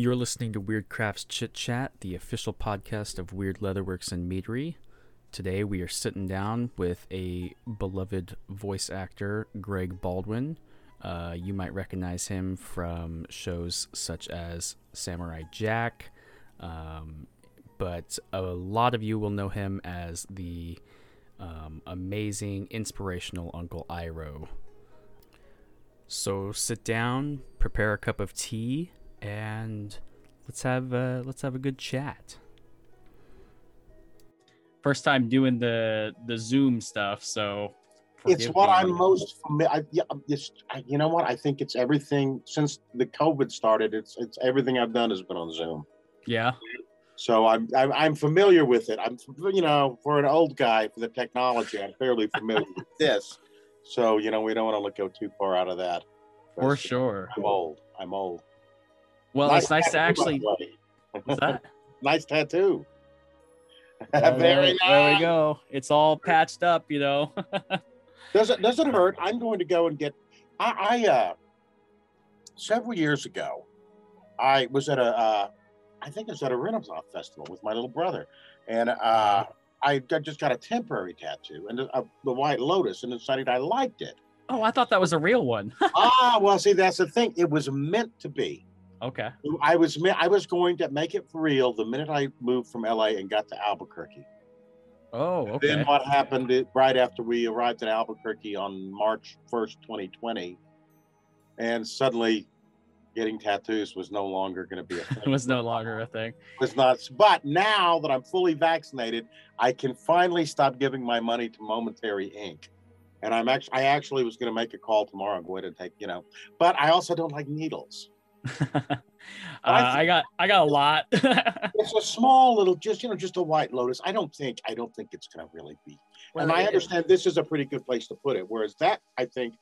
You're listening to Wyrd Crafts Chit Chat, the official podcast of Wyrd Leatherworks and Meadery. Today we are sitting down with a beloved voice actor, Greg Baldwin. Uh, you might recognize him from shows such as Samurai Jack, um, but a lot of you will know him as the um, amazing, inspirational Uncle Iroh. So sit down, prepare a cup of tea, and let's have uh, let's have a good chat. First time doing the the Zoom stuff, so it's what me. I'm most familiar. I, yeah, I'm just, I, you know what? I think it's everything since the COVID started. It's it's everything I've done has been on Zoom. Yeah, So I'm I'm, I'm familiar with it. I'm you know for an old guy for the technology, I'm fairly familiar with this. So you know we don't want to go too far out of that. for sure. I'm old. I'm old. Well, it's nice to actually. What's that? nice tattoo. Well, Very there, there we go. It's all patched up, you know. Does it does it hurt? I'm going to go and get. I, I uh, several years ago, I was at a, uh, I think it was at a Renaissance festival with my little brother, and uh, I got- just got a temporary tattoo and uh, the white lotus, and decided I liked it. oh, I thought that was a real one. ah, well, see, that's the thing. It was meant to be. Okay. I was I was going to make it for real the minute I moved from LA and got to Albuquerque. Oh, okay. Then what happened right after we arrived in Albuquerque on March 1st, 2020, and suddenly getting tattoos was no longer going to be a thing. It was no longer a thing. was not. But now that I'm fully vaccinated, I can finally stop giving my money to Momentary Ink. And I'm actually, I actually was going to make a call tomorrow and go ahead and take, you know, but I also don't like needles. uh, I got I got a lot. It's a small little, just you know, just a white lotus. I don't think, I don't think it's going to really be and I understand this is a pretty good place to put it. Whereas that I think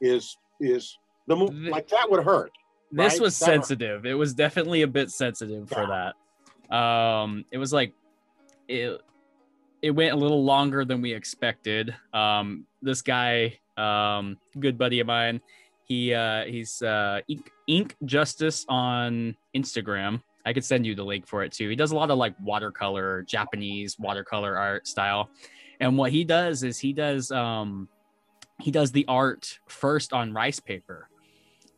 is is the like that would hurt. this right? was That- sensitive. It was definitely a bit sensitive for that. Um, it was like it it went a little longer than we expected. Um, this guy, um, good buddy of mine, he uh, he's uh, Ink, Ink Justice on Instagram. I could send you the link for it too. He does a lot of like watercolor, Japanese watercolor art style, and what he does is he does um, he does the art first on rice paper.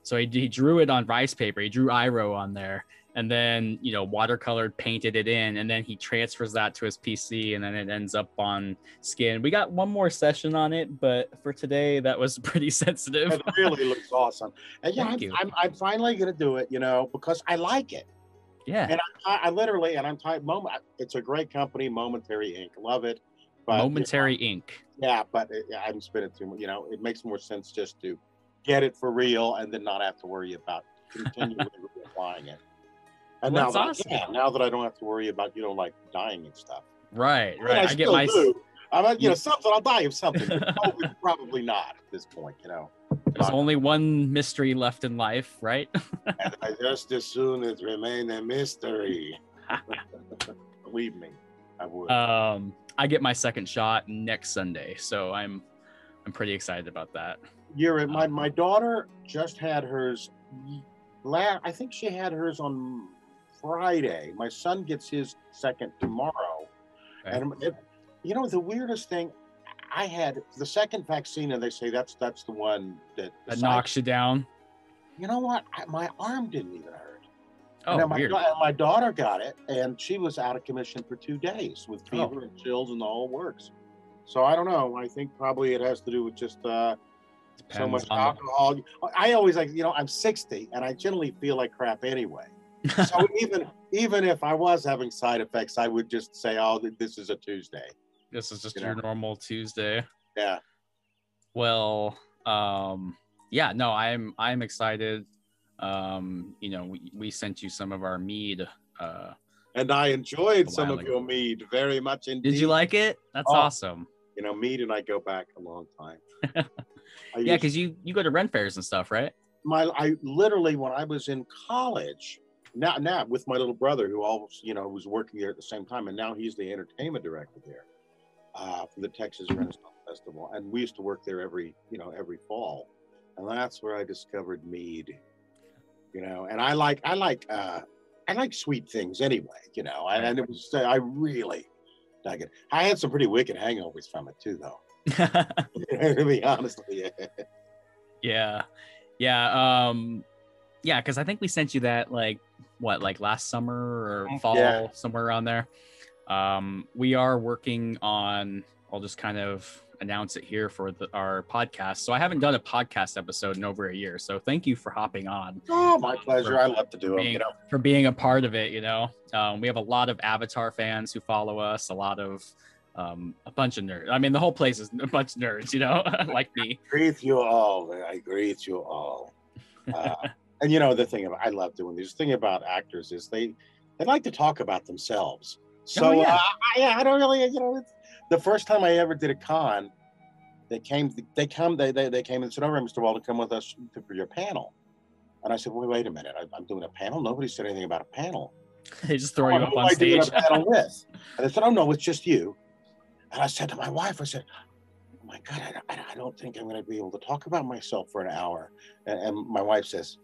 So he, he drew it on rice paper. He drew Iroh on there, and then you know watercolored painted it in, and then he transfers that to his PC, and then it ends up on skin. We got one more session on it, but for today that was pretty sensitive. It really looks awesome. And yeah, I'm. I'm, I'm finally gonna do it. You know, because I like it. Yeah, And I, I literally and I'm type moment. It's a great company, Momentary ink Love it. But you know, momentary ink. yeah, but uh, it, yeah, I'm spending too much. You know, it makes more sense just to get it for real and then not have to worry about continually applying it. And Well, now, that, yeah, now that I don't have to worry about you know like dying and stuff. Right, I mean, right. I, get my. do. I'm like, you know, something. I'll die of something. probably, probably not at this point, you know. There's only one mystery left in life, right? And I just as soon as remain a mystery. Believe me, I would. um, I get my second shot next Sunday, so I'm I'm pretty excited about that. You're my my daughter just had hers. Last, I think she had hers on Friday. My son gets his second tomorrow, Okay. and it, you know the weirdest thing. I had the second vaccine, and they say that's that's the one that That knocks you down. you know what? I, my arm didn't even hurt. Oh, and my, weird. my daughter got it, and she was out of commission for two days with Oh. fever and chills and the whole works. So I don't know. I think probably it has to do with just uh, so much alcohol. I always like, you know, I'm 60, and I generally feel like crap anyway. So even even if I was having side effects, I would just say, "Oh, this is a Tuesday." This is just you your know. normal Tuesday. Yeah. Well, um, yeah, no, I'm I'm excited. Um, you know, we, we sent you some of our mead. Uh, And I enjoyed some of ago. your mead very much indeed. did you like it? That's Oh, awesome. You know, mead and I go back a long time. Yeah, because you you go to rent fairs and stuff, right? my I literally when I was in college, now now with my little brother who always you know was working there at the same time, and now he's the entertainment director there uh, for the Texas Renaissance Festival, and we used to work there every you know every fall, and that's where I discovered mead. You know, and I like I like uh, I like sweet things anyway, you know. And, and it was I really dug it. I had some pretty wicked hangovers from it too, though. to be honest with you. yeah, yeah, um, yeah. Because I think we sent you that like what, like last summer or fall, Yeah. somewhere around there. Um, we are working on. I'll just kind of announce it here for the, our podcast. So I haven't done a podcast episode in over a year. So thank you for hopping on. Oh, my pleasure. I love to do being, You know, for being a part of it. You know, um, we have a lot of Avatar fans who follow us. A lot of um, a bunch of nerds. I mean, the whole place is a bunch of nerds. You know, like me. agree with you all. I agree with you all. Uh, and you know the thing about I love doing this thing about actors is they they like to talk about themselves. So Oh, yeah. uh, I, I, don't really you know it's, the first time I ever did a con, they came they come they they, they came and said, "All right, Mr. Walden, come with us to, for your panel." And I said, "Wait, wait a minute, I, I'm doing a panel. Nobody said anything about a panel." they just throw you "Oh, up on am I stage. a panel with? And they said, "Oh no, it's just you." And I said to my wife, I said, "Oh my God, I, I- I don't think I'm going to be able to talk about myself for an hour." And, and my wife says,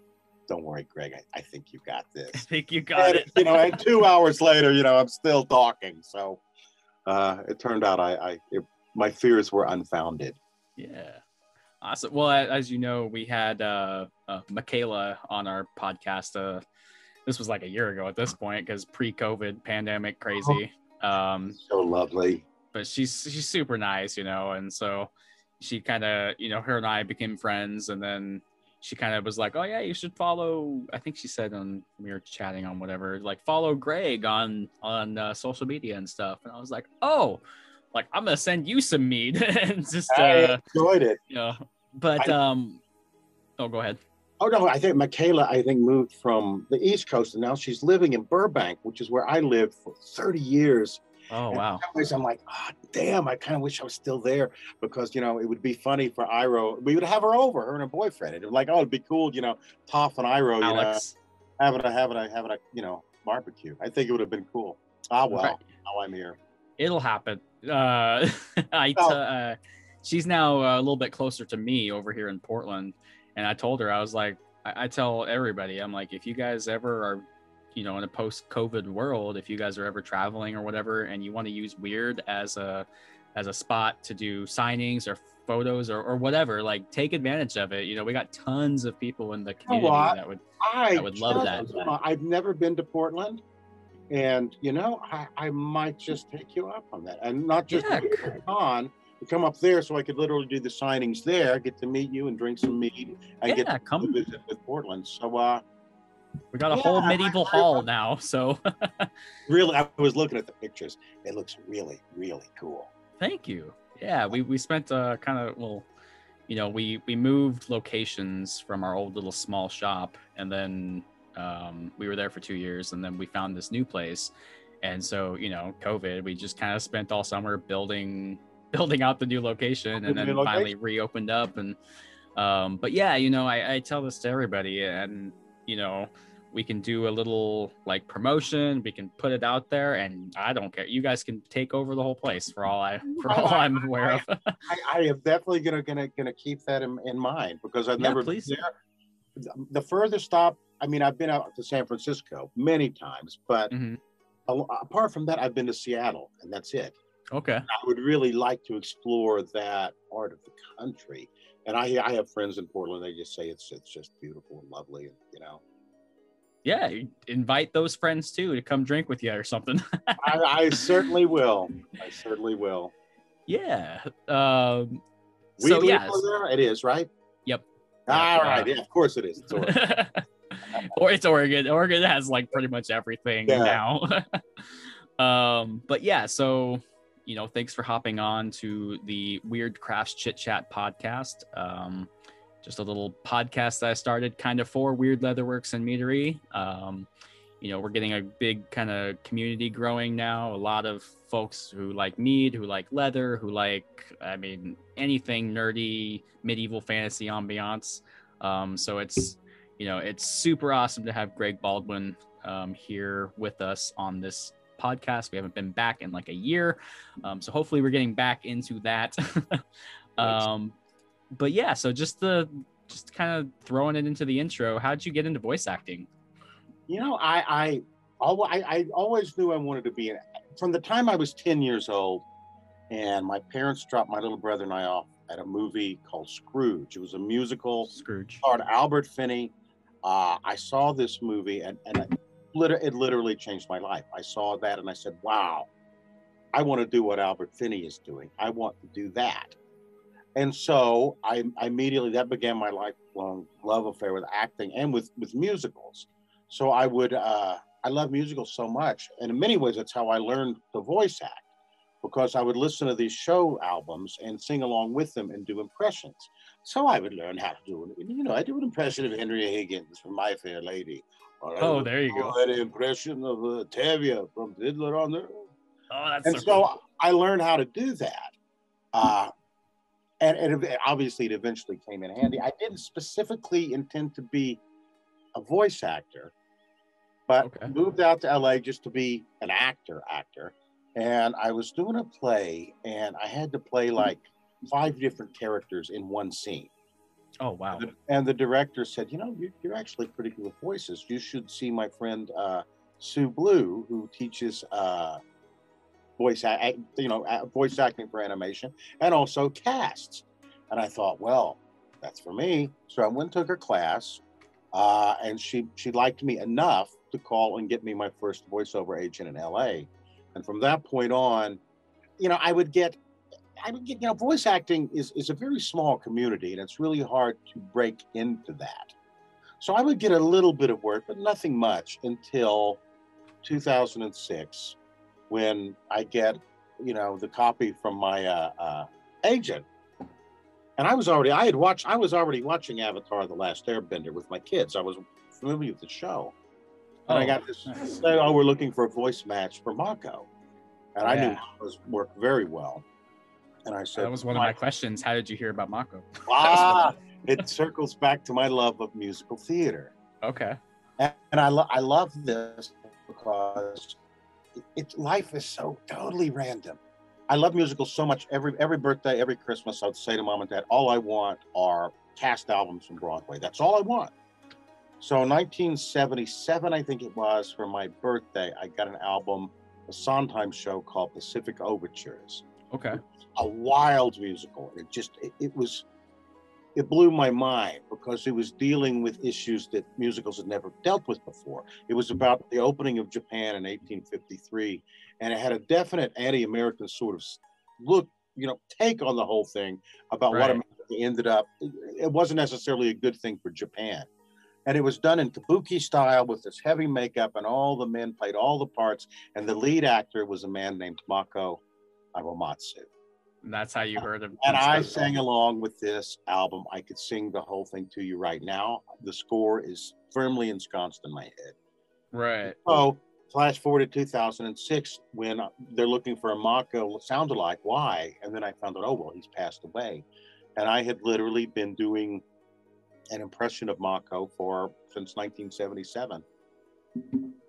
"Don't worry, Greg. I, I think you got this. I think you got And, it. you know, and two hours later, you know, I'm still talking. So uh, it turned out I, I it, my fears were unfounded. Yeah. Awesome. Well, as you know, we had uh, uh, Michaela on our podcast. Uh, this was like a year ago at this point because pre-COVID pandemic crazy. Um, So lovely. but she's she's super nice, you know, and so she kind of, you know, her and I became friends, and then she kind of was like, "Oh yeah, you should follow." I think she said on we were chatting on whatever, like follow Greg on on uh, social media and stuff, and I was like, "Oh." Like I'm gonna send you some mead and just uh, I enjoyed it. you know, but I- um, oh, go ahead. Oh no, I think Michaela, I think moved from the East Coast, and now she's living in Burbank, which is where I lived for 30 years. Oh And wow, I'm like, ah, damn, I kind of wish I was still there because, you know, it would be funny for Iroh. We would have her over, her and her boyfriend. It'd be like, oh, it'd be cool, you know, Toph and Iroh, you Alex. know, having a, having a, having a, you know, barbecue. I think it would have been cool. Ah, well, Right. now I'm here. It'll happen. Uh, I Oh. uh, she's now uh, a little bit closer to me over here in Portland, and I told her I was like, I, I tell everybody, I'm like, if you guys ever are, you know, in a post-COVID world, if you guys are ever traveling or whatever, and you want to use Wyrd as a as a spot to do signings or photos or, or whatever, like take advantage of it. You know, we got tons of people in the community that would I, I would love that. I've never been to Portland. And, you know, I, I might just take you up on that. And not just Yeah. on, come up there so I could literally do the signings there, get to meet you and drink some mead and get to come. visit with Portland. So, uh, We got a Yeah, whole medieval I- hall now, so really, I was looking at the pictures. It looks really, really cool. Thank you. Yeah, we we spent uh kind of well, you know, we we moved locations from our old little small shop, and then um, we were there for two years, and then we found this new place, and so you know, COVID, we just kind of spent all summer building building out the new location, and then new finally reopened up, and um, but yeah, you know, I, I tell this to everybody, and you know. We can do a little like promotion. We can put it out there, and I don't care. You guys can take over the whole place for all I for all I'm aware of. I, I am definitely gonna gonna gonna keep that in, in mind because I've Yeah, never please. been there. The furthest stop, I mean, I've been out to San Francisco many times, but Mhm. a- apart from that, I've been to Seattle, and that's it. Okay. I would really like to explore that part of the country. And I I have friends in Portland. They just say it's it's just beautiful and lovely, and you know. Yeah, invite those friends too to come drink with you or something. I, I certainly will. I certainly will. yeah. Um, We so yeah. there. It is right. Yep. All right. Yeah, of course it is. It's Oregon. or it's Oregon. Oregon has like pretty much everything Yeah. now. um, but yeah, so you know, thanks for hopping on to the Wyrd Crafts Chit Chat podcast. Um, just a little podcast that I started kind of for Wyrd Leatherworks and Meadery. Um, you know, we're getting a big kind of community growing now. A lot of folks who like mead, who like leather, who like, I mean, anything nerdy, medieval fantasy ambiance. Um, so it's, you know, it's super awesome to have Greg Baldwin um, here with us on this podcast. We haven't been back in like a year. Um, so hopefully we're getting back into that. um, but yeah, so just the, just kind of throwing it into the intro. How'd you get into voice acting? You know, I, I I, I always knew I wanted to be an. From the time I was ten years old, and my parents dropped my little brother and I off at a movie called Scrooge. It was a musical Scrooge. starred Albert Finney. Uh, I saw this movie and, and it literally changed my life. I saw that and I said, wow, I want to do what Albert Finney is doing. I want to do that. And so I, I immediately, that began my lifelong love affair with acting and with, with musicals. So I would, uh, I love musicals so much. And in many ways, that's how I learned to voice act because I would listen to these show albums and sing along with them and do impressions. So I would learn how to do it. You know, I do an impression of Henry Higgins from My Fair Lady. I Oh, there you go. That impression of uh, Tevye from Fiddler on the. Oh, that's And so, so cool. I learned how to do that. Uh, and, and it- obviously, it eventually came in handy. I didn't specifically intend to be a voice actor, but Okay. moved out to LA just to be an actor, actor. And I was doing a play, and I had to play like five different characters in one scene. Oh wow. And the director said, "You know, you- you're actually pretty good with voices. You should see my friend uh, Sue Blu, who teaches uh, voice, a- a- you know, voice acting for animation, and also casts." And I thought, well, that's for me. So I went and took her class, uh, and she she liked me enough to call and get me my first voiceover agent in LA. And from that point on, you know, I would get I would get, you know, voice acting is, is a very small community and it's really hard to break into that. So I would get a little bit of work, but nothing much until 2006 when I get, you know, the copy from my uh, uh, agent. And I was already, I had watched, I was already watching Avatar The Last Airbender with my kids. I was familiar with the show. And I Oh, got this, nice. oh, we're looking for a voice match for Mako. And I knew Yeah. Mako's worked very well. And I said, That was one of my questions. How did you hear about Mako? ah, it circles back to my love of musical theater. Okay. And, and I, lo- I love this because it, it, life is so totally random. I love musicals so much. Every every birthday, every Christmas, I'd say to mom and dad, all I want are cast albums from Broadway. That's all I want. So 1977, I think it was, for my birthday, I got an album, a Sondheim show called Pacific Overtures Okay. a wild musical. It just it, it was it blew my mind because it was dealing with issues that musicals had never dealt with before. It was about the opening of Japan in 1853, and it had a definite anti-American sort of look, you know, take on the whole thing about what America ended up. It wasn't necessarily a good thing for Japan. And it was done in kabuki style with this heavy makeup, and all the men played all the parts. And the lead actor was a man named Mako Iwamatsu. And that's how you uh, heard of. And I sang along with this album. I could sing the whole thing to you right now. The score is firmly ensconced in my head. Right. So, flash forward to 2006 when uh, they're looking for a Mako uh, sound alike. Why? And then I found out, oh, well, he's passed away. And I had literally been doing an impression of Mako for since 1977.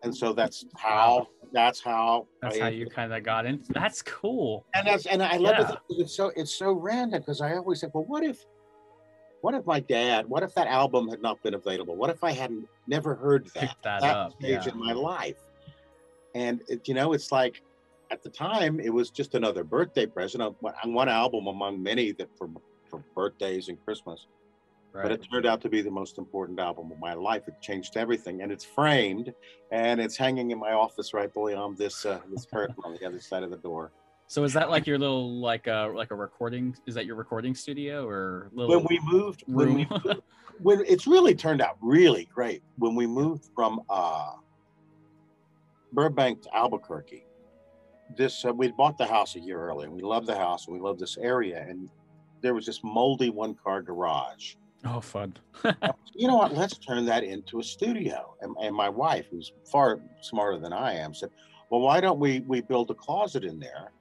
And so that's how, that's how, That's I how you kind of got into. That's cool. and that's and I love Yeah. it. It's so it's so random because I always think, well, what if, what if my dad, what if that album had not been available? What if I hadn't never heard that that that up, stage yeah. in my life? And it, you know, it's like at the time it was just another birthday present on one- on one album among many that for for birthdays and Christmas. But it turned out to be the most important album of my life. It changed everything, and it's framed and it's hanging in my office right beyond this uh, this curtain on the other side of the door. So is that like your little like a like a recording? Is that your recording studio or little when we moved when room? we when it's really turned out really great when we moved from uh burbank to albuquerque this uh, we'd bought the house a year earlier and we loved the house and we loved this area and there was this moldy one car garage oh, fun. you know what? Let's turn that into a studio. And, and my wife who's far smarter than i am said well why don't we we build a closet in there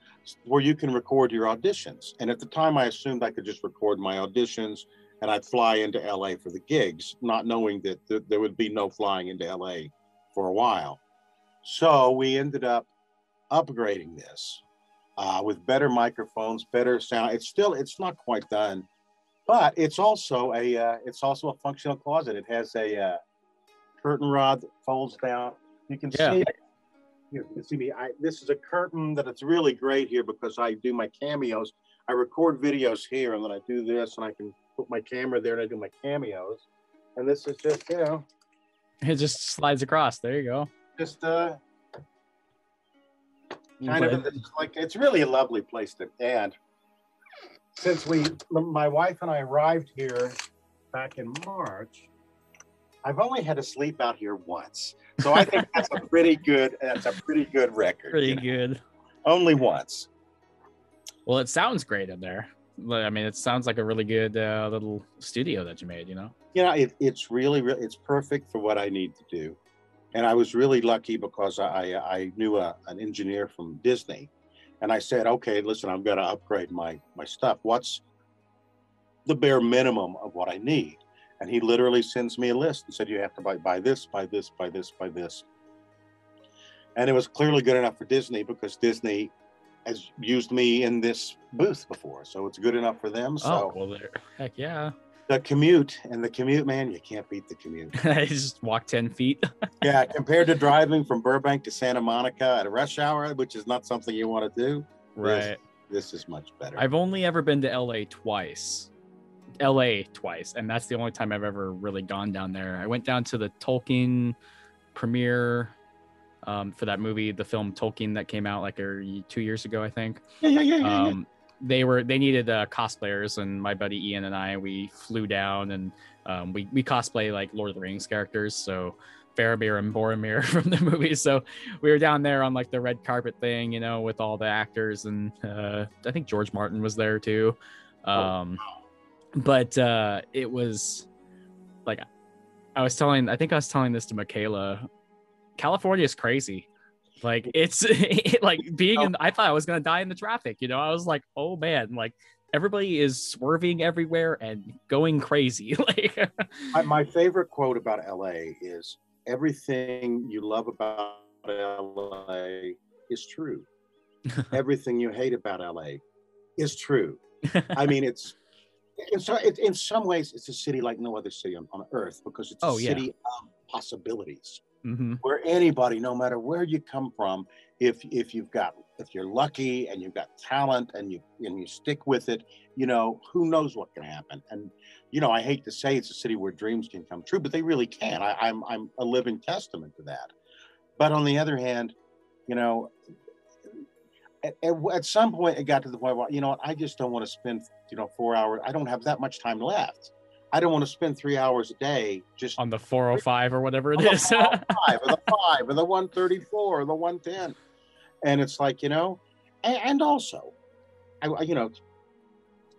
where you can record your auditions? And at the time i assumed i could just record my auditions and i'd fly into la for the gigs not knowing that th- there would be no flying into la for a while. So we ended up upgrading this uh, with better microphones better sound. It's still it's not quite done but it's also a uh, it's also a functional closet. It has a uh, curtain rod that folds down. You can Yeah. see. You can see me. I, this is a curtain that it's really great here because I do my cameos. I record videos here and then I do this and I can put my camera there and I do my cameos. And this is just, you know, It just slides across. There you go. just uh kind of it's like it's really a lovely place to and since we my wife and i arrived here back in march i've only had to sleep out here once so i think that's a pretty good that's a pretty good record pretty you know? good. only once Well, it sounds great in there. I mean, it sounds like a really good uh, little studio that you made. You know. you know it, it's really really it's perfect for what i need to do and i was really lucky because i i knew a, an engineer from disney and i said okay listen i've got to upgrade my my stuff what's the bare minimum of what i need and he literally sends me a list and said you have to buy buy this buy this buy this buy this and it was clearly good enough for disney because disney has used me in this booth before so it's good enough for them oh, so oh well, there. Heck yeah. The commute and the commute man you can't beat the commute I just walk ten feet. yeah compared to driving from burbank to santa monica at a rush hour which is not something you want to do right. this is much better I've only ever been to LA twice. LA twice, and that's the only time I've ever really gone down there. I went down to the Tolkien premiere um, for that movie, the film Tolkien that came out like a, two years ago, I think. yeah yeah yeah, yeah, yeah. Um, they were they needed uh, cosplayers, and my buddy Ian and I we flew down and um, we we cosplay like Lord of the Rings characters. So Faramir and Boromir from the movie. So we were down there on like the red carpet thing, you know, with all the actors, and uh, I think George Martin was there too. Um, but uh, it was like I was telling, I think I was telling this to Michaela. California is crazy. Like it's like being oh. in. I thought I was gonna die in the traffic. You know, I was like, oh man, like everybody is swerving everywhere and going crazy. like My, my favorite quote about la is everything you love about la is true everything you hate about la is true i mean it's in, so, it, in some ways it's a city like no other city on, on earth because it's a Oh, yeah. city of possibilities Mhm. where anybody no matter where you come from if if you've got if you're lucky and you've got talent and you and you stick with it you know who knows what can happen. And you know i hate to say it's a city where dreams can come true but they really can. I, i'm i'm a living testament to that. But on the other hand you know at, at, at some point it got to the point where you know i just don't want to spend you know four hours i don't have that much time left i don't want to spend three hours a day just on the 405 or whatever it on the 405 or the five or the 134 or the 110 and it's like you know and, and also I, you know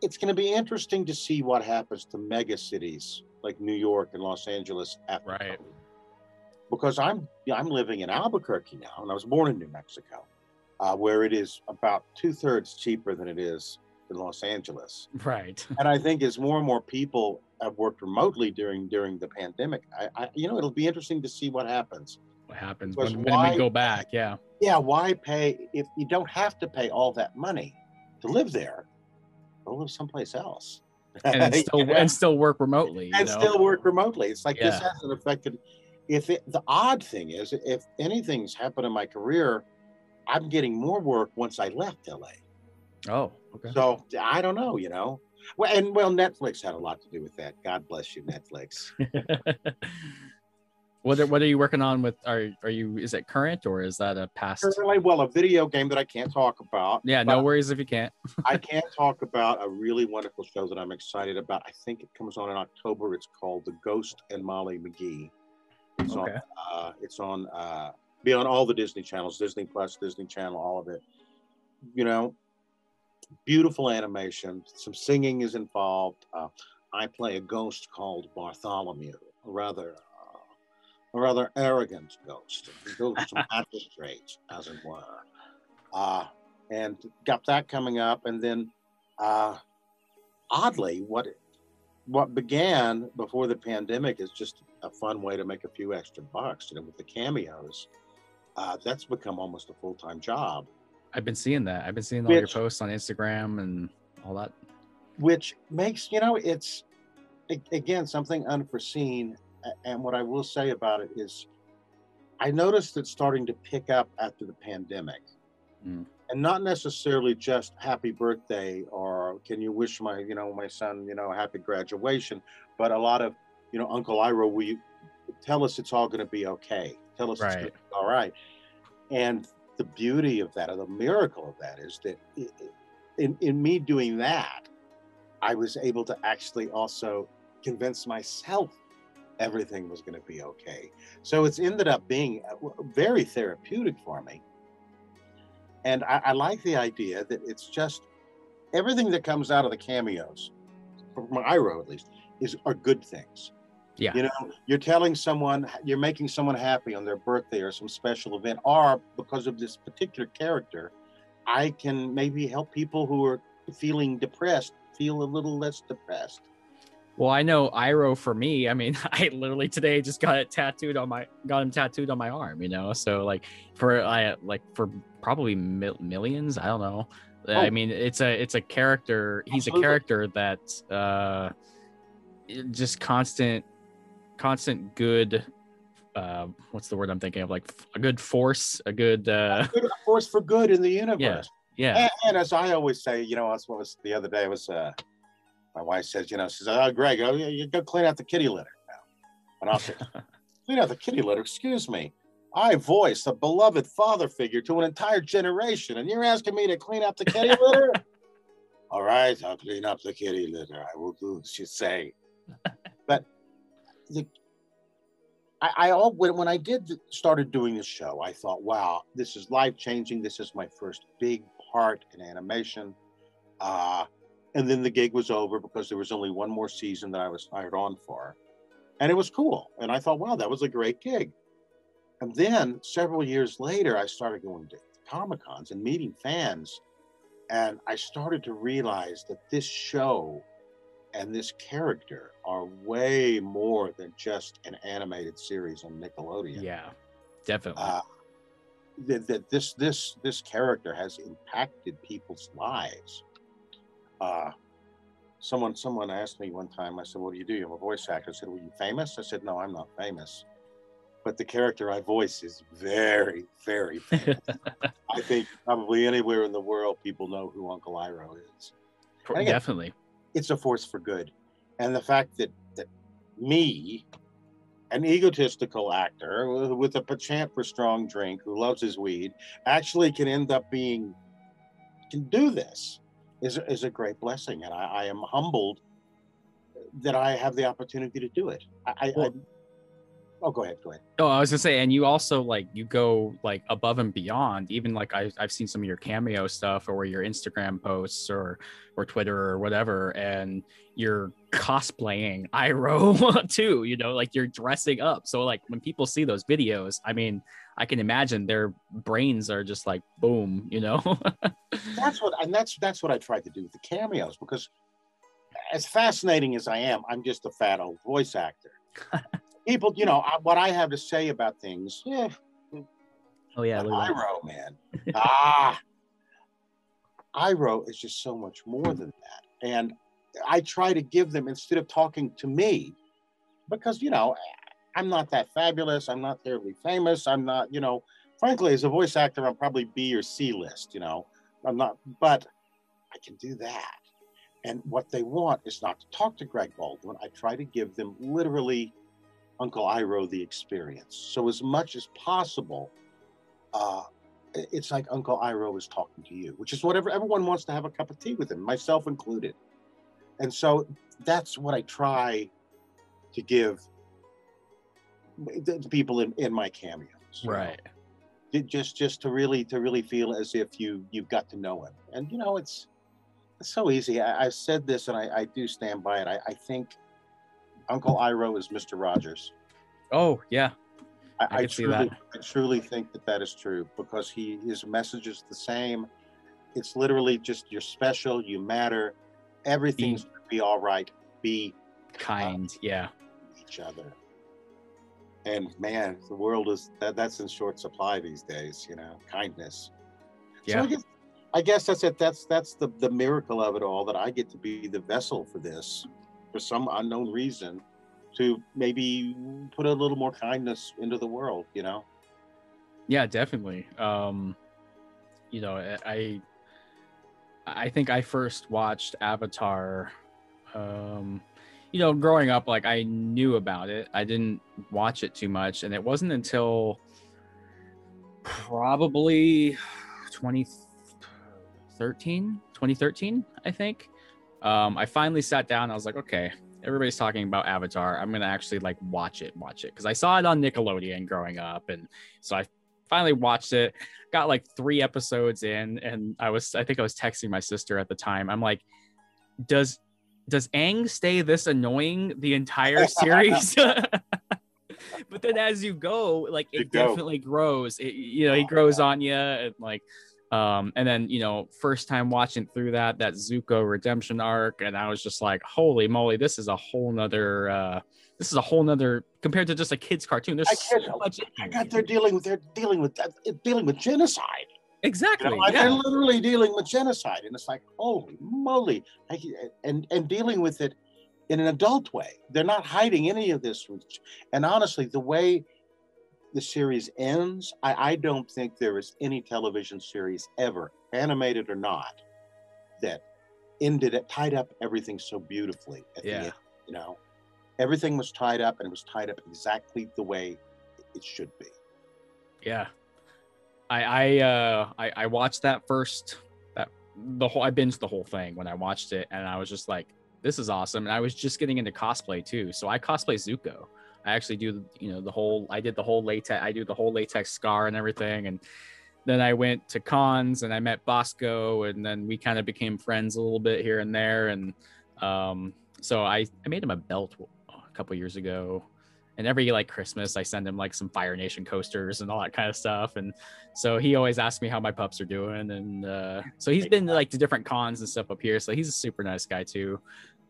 it's going to be interesting to see what happens to mega cities like new york and los angeles after Right. COVID. because i'm i'm living in albuquerque now and i was born in new mexico uh, where it is about two-thirds cheaper than it is in los angeles right. and I think as more and more people have worked remotely during during the pandemic, I, I you know it'll be interesting to see what happens. What happens when, when why- we go back? Yeah. Yeah, why pay if you don't have to pay all that money to live there? Go live someplace else. And still You know? and still work remotely. You and know? still work remotely. It's like this hasn't affected. If it, the odd thing is, if anything's happened in my career, I'm getting more work once I left LA. Oh, okay. So I don't know, you know. Well, and well, Netflix had a lot to do with that. God bless you, Netflix. what are, what are you working on with? Are are you? Is it current or is that a past? Currently, well, a video game that I can't talk about. Yeah, no worries if you can't. I can't talk about a really wonderful show that I'm excited about. I think it comes on in October. It's called The Ghost and Molly McGee. It's Okay. on. Uh, it's on. Uh, be on all the Disney channels, Disney Plus, Disney Channel, all of it. You know, beautiful animation. Some singing is involved. Uh, I play a ghost called Bartholomew, a rather, uh, a rather arrogant ghost. He goes with some magistrates, as it were. Uh, and got that coming up, and then, uh, oddly, what what began before the pandemic is just a fun way to make a few extra bucks. You know, with the cameos, uh, that's become almost a full time job. I've been seeing that. I've been seeing all your posts on Instagram and all that. which makes you know it's again something unforeseen and what i will say about it is I noticed it starting to pick up after the pandemic. Mm. And not necessarily just happy birthday or can you wish my, you know, my son, you know, happy graduation, but a lot of, you know, Uncle Iroh, will you tell us it's all going to be okay? Tell us it's going Right. to be all right. And the beauty of that, or the miracle of that, is that in, in me doing that, I was able to actually also convince myself everything was going to be okay. So it's ended up being uh, very therapeutic for me. And I, I like the idea that it's just everything that comes out of the cameos, from Iroh at least, is are good things. Yeah. You know, you're telling someone, you're making someone happy on their birthday or some special event, or because of this particular character, I can maybe help people who are feeling depressed feel a little less depressed. Well, I know Iroh for me. I mean, I literally today just got it tattooed on my got him tattooed on my arm. You know, so like for I like for probably mil- millions. I don't know. I Oh. mean, it's a it's a character. He's Absolutely. a character that uh, just constant, constant good. Uh, what's the word I'm thinking of? Like a good force, a good. uh Good force for good in the universe. Yeah, And, and as I always say, you know, that's what was the other day was uh, my wife says, you know, she says, oh, Greg, oh, you you go clean out the kitty litter now. And I'll say, clean out the kitty litter, excuse me. I voiced a beloved father figure to an entire generation, and you're asking me to clean up the kitty litter? All right, I'll clean up the kitty litter. I will do, she'd say. The, I, I all when, when I did started doing this show, I thought, wow, this is life changing. This is my first big part in animation. Uh, and then the gig was over because there was only one more season that I was hired on for. And it was cool. And I thought, wow, that was a great gig. And then several years later, I started going to Comic Cons and meeting fans. And I started to realize that this show and this character are way more than just an animated series on Nickelodeon yeah, definitely. uh, that, that this this this character has impacted people's lives. Uh, someone someone asked me one time. I said, "What do you do? I'm a voice actor." I said, "Were you famous?" I said, "No, I'm not famous, but the character I voice is very very famous. I think probably anywhere in the world, people know who Uncle Iroh is. Again- definitely. It's a force for good, and the fact that that me an egotistical actor with a penchant for strong drink who loves his weed actually can end up being can do this is, is a great blessing. And I, I am humbled that i have the opportunity to do it. I, I, I Well- oh go ahead go ahead Oh, I was gonna say, and you also like you go like above and beyond. Even like I, I've seen some of your cameo stuff or your Instagram posts or or Twitter or whatever, and you're cosplaying Iroh too. You know, like you're dressing up. So like when people see those videos, I mean, I can imagine their brains are just like boom. You know. that's what and that's that's what i tried to do with the cameos because as fascinating as i am i'm just a fat old voice actor people you know I, what i have to say about things yeah oh yeah. But look at. Iroh, man. ah, Iroh is just so much more than that. And I try to give them, instead of talking to me, because, you know, I'm not that fabulous. I'm not terribly famous. I'm not, you know, frankly, as a voice actor, I'm probably B or C list, you know. I'm not, but I can do that. And what they want is not to talk to Greg Baldwin. I try to give them literally Uncle Iroh the experience. So, as much as possible, uh, it's like Uncle Iroh is talking to you, which is whatever everyone wants to have a cup of tea with him, myself included. And so that's what I try to give the people in, in my cameos. you know. Right. Just just to really to really feel as if you you've got to know him. And you know, it's it's so easy. I, I've said this and I, I do stand by it. I, I think Uncle Iroh is Mr. Rogers. Oh yeah. I, I see truly, that. I truly think that that is true because he his message is the same. It's literally just you're special, you matter, everything's gonna be all right. Be uh, Kind. Yeah. each other. And man, the world is that that's in short supply these days. You know, kindness. So Yeah. I guess, I guess that's it. That's that's the the miracle of it all that I get to be the vessel for this, for some unknown reason, to maybe put a little more kindness into the world. You know. Yeah, definitely. Um, you know, I I think I first watched Avatar. Um, you know, growing up, like I knew about it. I didn't watch it too much, and it wasn't until probably 2013, 2013, I think. Um, I finally sat down. I was like, okay, everybody's talking about Avatar. I'm gonna actually like watch it, watch it, because I saw it on Nickelodeon growing up, and so I finally watched it. Got like three episodes in, and I was I think I was texting my sister at the time. I'm like, does does Aang stay this annoying the entire series? but then as you go, like it, go. definitely grows. It, you know, he grows on you, and like, um, and then you know, first time watching through that that Zuko redemption arc, and I was just like, holy moly, this is a whole nother. Uh, this is a whole nother compared to just a kids cartoon. There's I so much. I got they're dealing with they're dealing with that dealing with genocide. exactly. You know, yeah. They're literally dealing with genocide, and it's like holy moly, I- and and dealing with it in an adult way. They're not hiding any of this. And honestly, the way the series ends, I, I don't think there is any television series ever, animated or not, that ended it tied up everything so beautifully at Yeah. the end. You know, everything was tied up, and it was tied up exactly the way it should be. Yeah. I I uh I, I watched that first that the whole I binged the whole thing when I watched it and I was just like, this is awesome. And I was just getting into cosplay too. So I cosplay Zuko. I actually do you know the whole I did the whole latex I do the whole latex scar and everything and then I went to cons and I met Basco and then we kind of became friends a little bit here and there and um so I I made him a belt a couple years ago and every like Christmas I send him like some Fire Nation coasters and all that kind of stuff. And so he always asks me how my pups are doing. And uh, so he's been like to different cons and stuff up here. So he's a super nice guy too.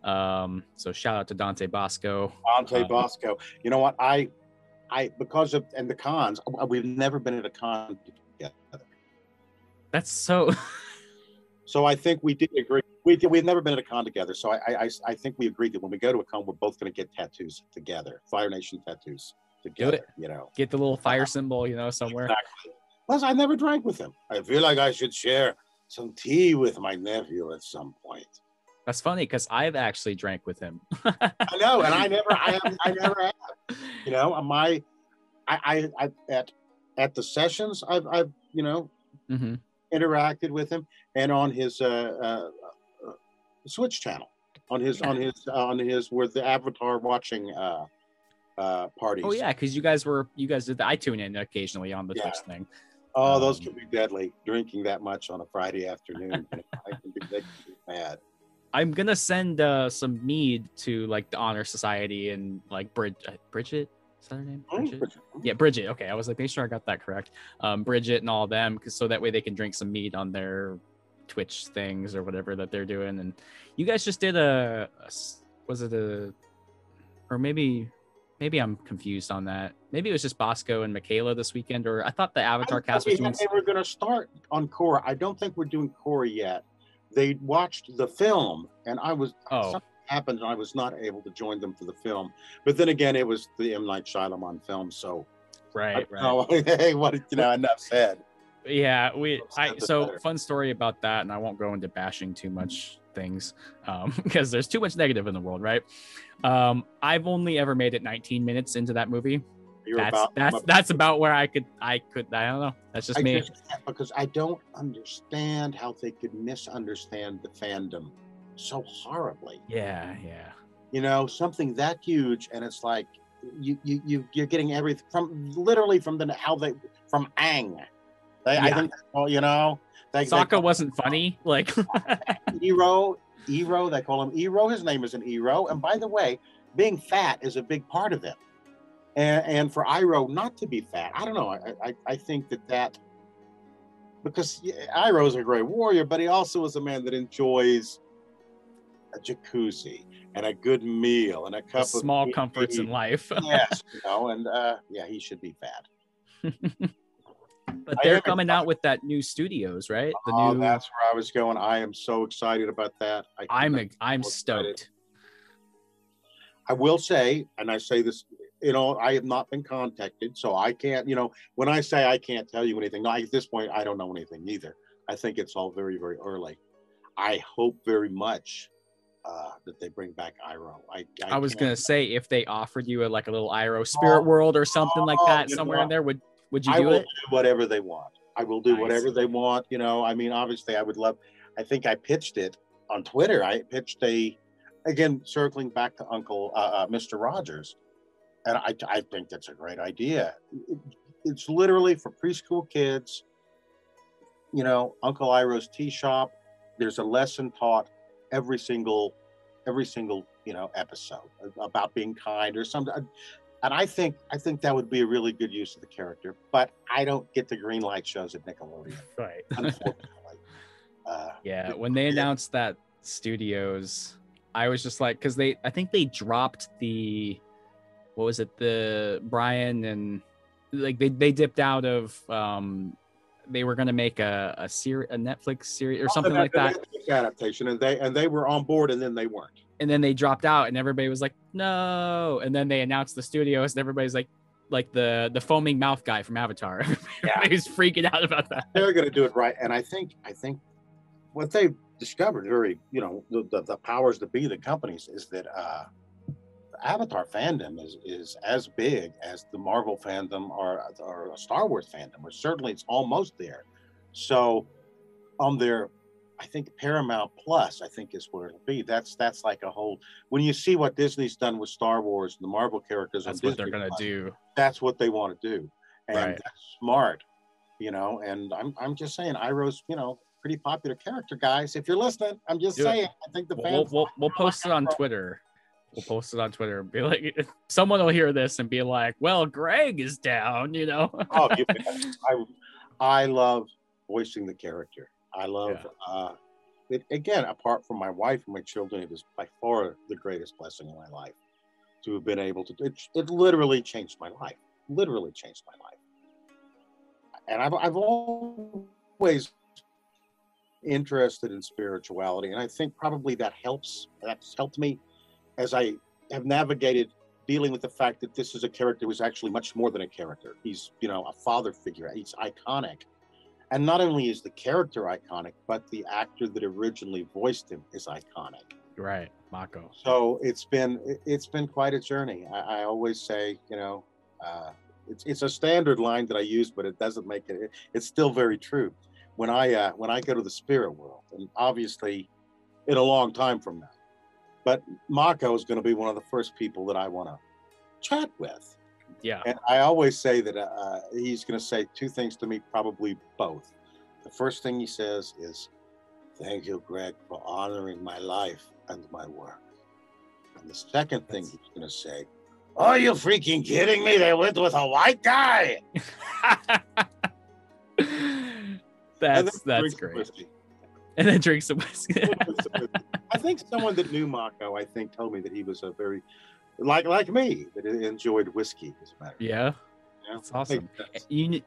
Um, so shout out to Dante Basco. Dante Uh, Basco. You know what? I, I because of and the cons, we've never been at a con together. That's so So I think we did agree. We we've never been at a con together. So I I, I- I think we agreed that when we go to a con, we're both going to get tattoos together, Fire Nation tattoos together. You know. get the little fire symbol, you know, somewhere. Exactly. Plus, I never drank with him. I feel like I should share some tea with my nephew at some point. That's funny because I've actually drank with him. I know, and I never, I, have, I never have. You know, my, I, I, I at at the sessions, I've, I've, you know, hmm interacted with him, and on his uh, uh, uh, Twitch channel, on his, on his, on his, where the Avatar watching uh, uh, parties. Oh yeah, because you guys were you guys did the I tune in occasionally on the Yeah. Twitch thing. Oh, those Um, can be deadly. Drinking that much on a Friday afternoon, I can be, they can be bad. I'm gonna send uh, some mead to like the honor society and like Brid- uh, Bridget. Is that her name? Bridget? Yeah, Bridget. Okay, I was like, make sure I got that correct. Um, Bridget and all them, because so that way they can drink some mead on their Twitch things or whatever that they're doing. And you guys just did a was it a, or maybe, maybe I'm confused on that. Maybe it was just Basco and Michaela this weekend, or I thought the Avatar I cast was doing. They were going to start on Korra. I don't think we're doing Korra yet. They watched the film, and I was Oh, something happened, and I was not able to join them for the film. But then again, it was the M Night Shyamalan film, so right, I, right. no, hey, what you know? Enough said. Yeah, we I so better. fun story about that, and I won't go into bashing too much things um because there's too much negative in the world, right? Um I've only ever made it 19 minutes into that movie. You're That's about that's that's about where I could I could I don't know. That's just I me. just because I don't understand how they could misunderstand the fandom so horribly. Yeah, yeah. you know something that huge and it's like you you, you you're getting everything from literally from the how they from ang they, i think well you know they, Sokka wasn't funny. Like Ero, Ero, they call him Ero. His name is an Ero. And by the way, being fat is a big part of him. And, and for Iroh not to be fat, I don't know. I, I, I think that that, because Iroh Iroh's a great warrior, but he also is a man that enjoys a jacuzzi and a good meal and a the of small tea. comforts in life. yes, you know, and uh, yeah, he should be fat. but they're am coming out with that new studios, right? The oh, new that's where I was going. I am so excited about that. I I'm cannot I'm so excited. stoked. I will say, and I say this you know, I have not been contacted, so I can't. You know, when I say I can't tell you anything, at this point, I don't know anything either. I think it's all very, very early. I hope very much uh, that they bring back Iroh. I, I, I was gonna say if they offered you a, like a little Iroh Spirit oh, World or something oh, like that somewhere in there, would would you I do will it? Do whatever they want. I will do nice. whatever they want. You know, I mean, obviously, I would love. I think I pitched it on Twitter. I pitched a, again, circling back to Uncle uh, uh, Mr. Rogers, and I, I think that's a great idea. It, it's literally for preschool kids. You know, Uncle Iroh's tea shop. There's a lesson taught every single, every single you know episode about being kind or something and I think I think that would be a really good use of the character. But I don't get the green light shows at Nickelodeon, right? Unfortunately. uh, yeah, when they announced that studios, I was just like, because they, I think they dropped the, what was it, the Brian and like they they dipped out of um they were going to make a a series a netflix series or something like that. adaptation and they and they were on board and then they weren't. And then they dropped out and everybody was like no. And then they announced the studios and everybody's like like the the foaming mouth guy from avatar. Yeah. he's freaking out about that. They're going to do it right and i think i think what they discovered very you know the, the, the powers that be the companies is that uh avatar fandom is is as big as the marvel fandom or or star wars fandom or certainly it's almost there so um, on their I think Paramount Plus, I think is where it'll be. That's that's like a whole. When you see what Disney's done with Star Wars and the Marvel characters, that's what Disney they're gonna Plus, do. That's what they want to do, and right. that's smart, you know. And I'm I'm just saying, Iroh's, you know, pretty popular character, guys. If you're listening, I'm just do saying. It. I think the fans. We'll, we'll, we'll post it on Twitter. We'll post it on Twitter and be like, someone will hear this and be like, "Well, Greg is down," you know. oh, you, I I love voicing the character. I love yeah. uh, it again, apart from my wife and my children, it is by far the greatest blessing in my life to have been able to it, it literally changed my life. Literally changed my life. And I've I've always interested in spirituality. And I think probably that helps. That's helped me as I have navigated dealing with the fact that this is a character who's actually much more than a character. He's, you know, a father figure. He's iconic. And not only is the character iconic, but the actor that originally voiced him is iconic. Right, Mako. So it's been it's been quite a journey. I, I always say, you know, uh, it's it's a standard line that I use, but it doesn't make it. It's still very true. When I uh, when I go to the spirit world, and obviously, in a long time from now, but Mako is going to be one of the first people that I want to chat with yeah. And I always say that uh, he's going to say two things to me, probably both. The first thing he says is, Thank you, Greg, for honoring my life and my work. And the second thing he's going to say, Are you freaking kidding me? They went with a white guy. that's that's great. And then drink some whiskey. I think someone that knew Mako, I think, told me that he was a very like like me that enjoyed whiskey as a matter. Yeah, yeah. that's awesome. You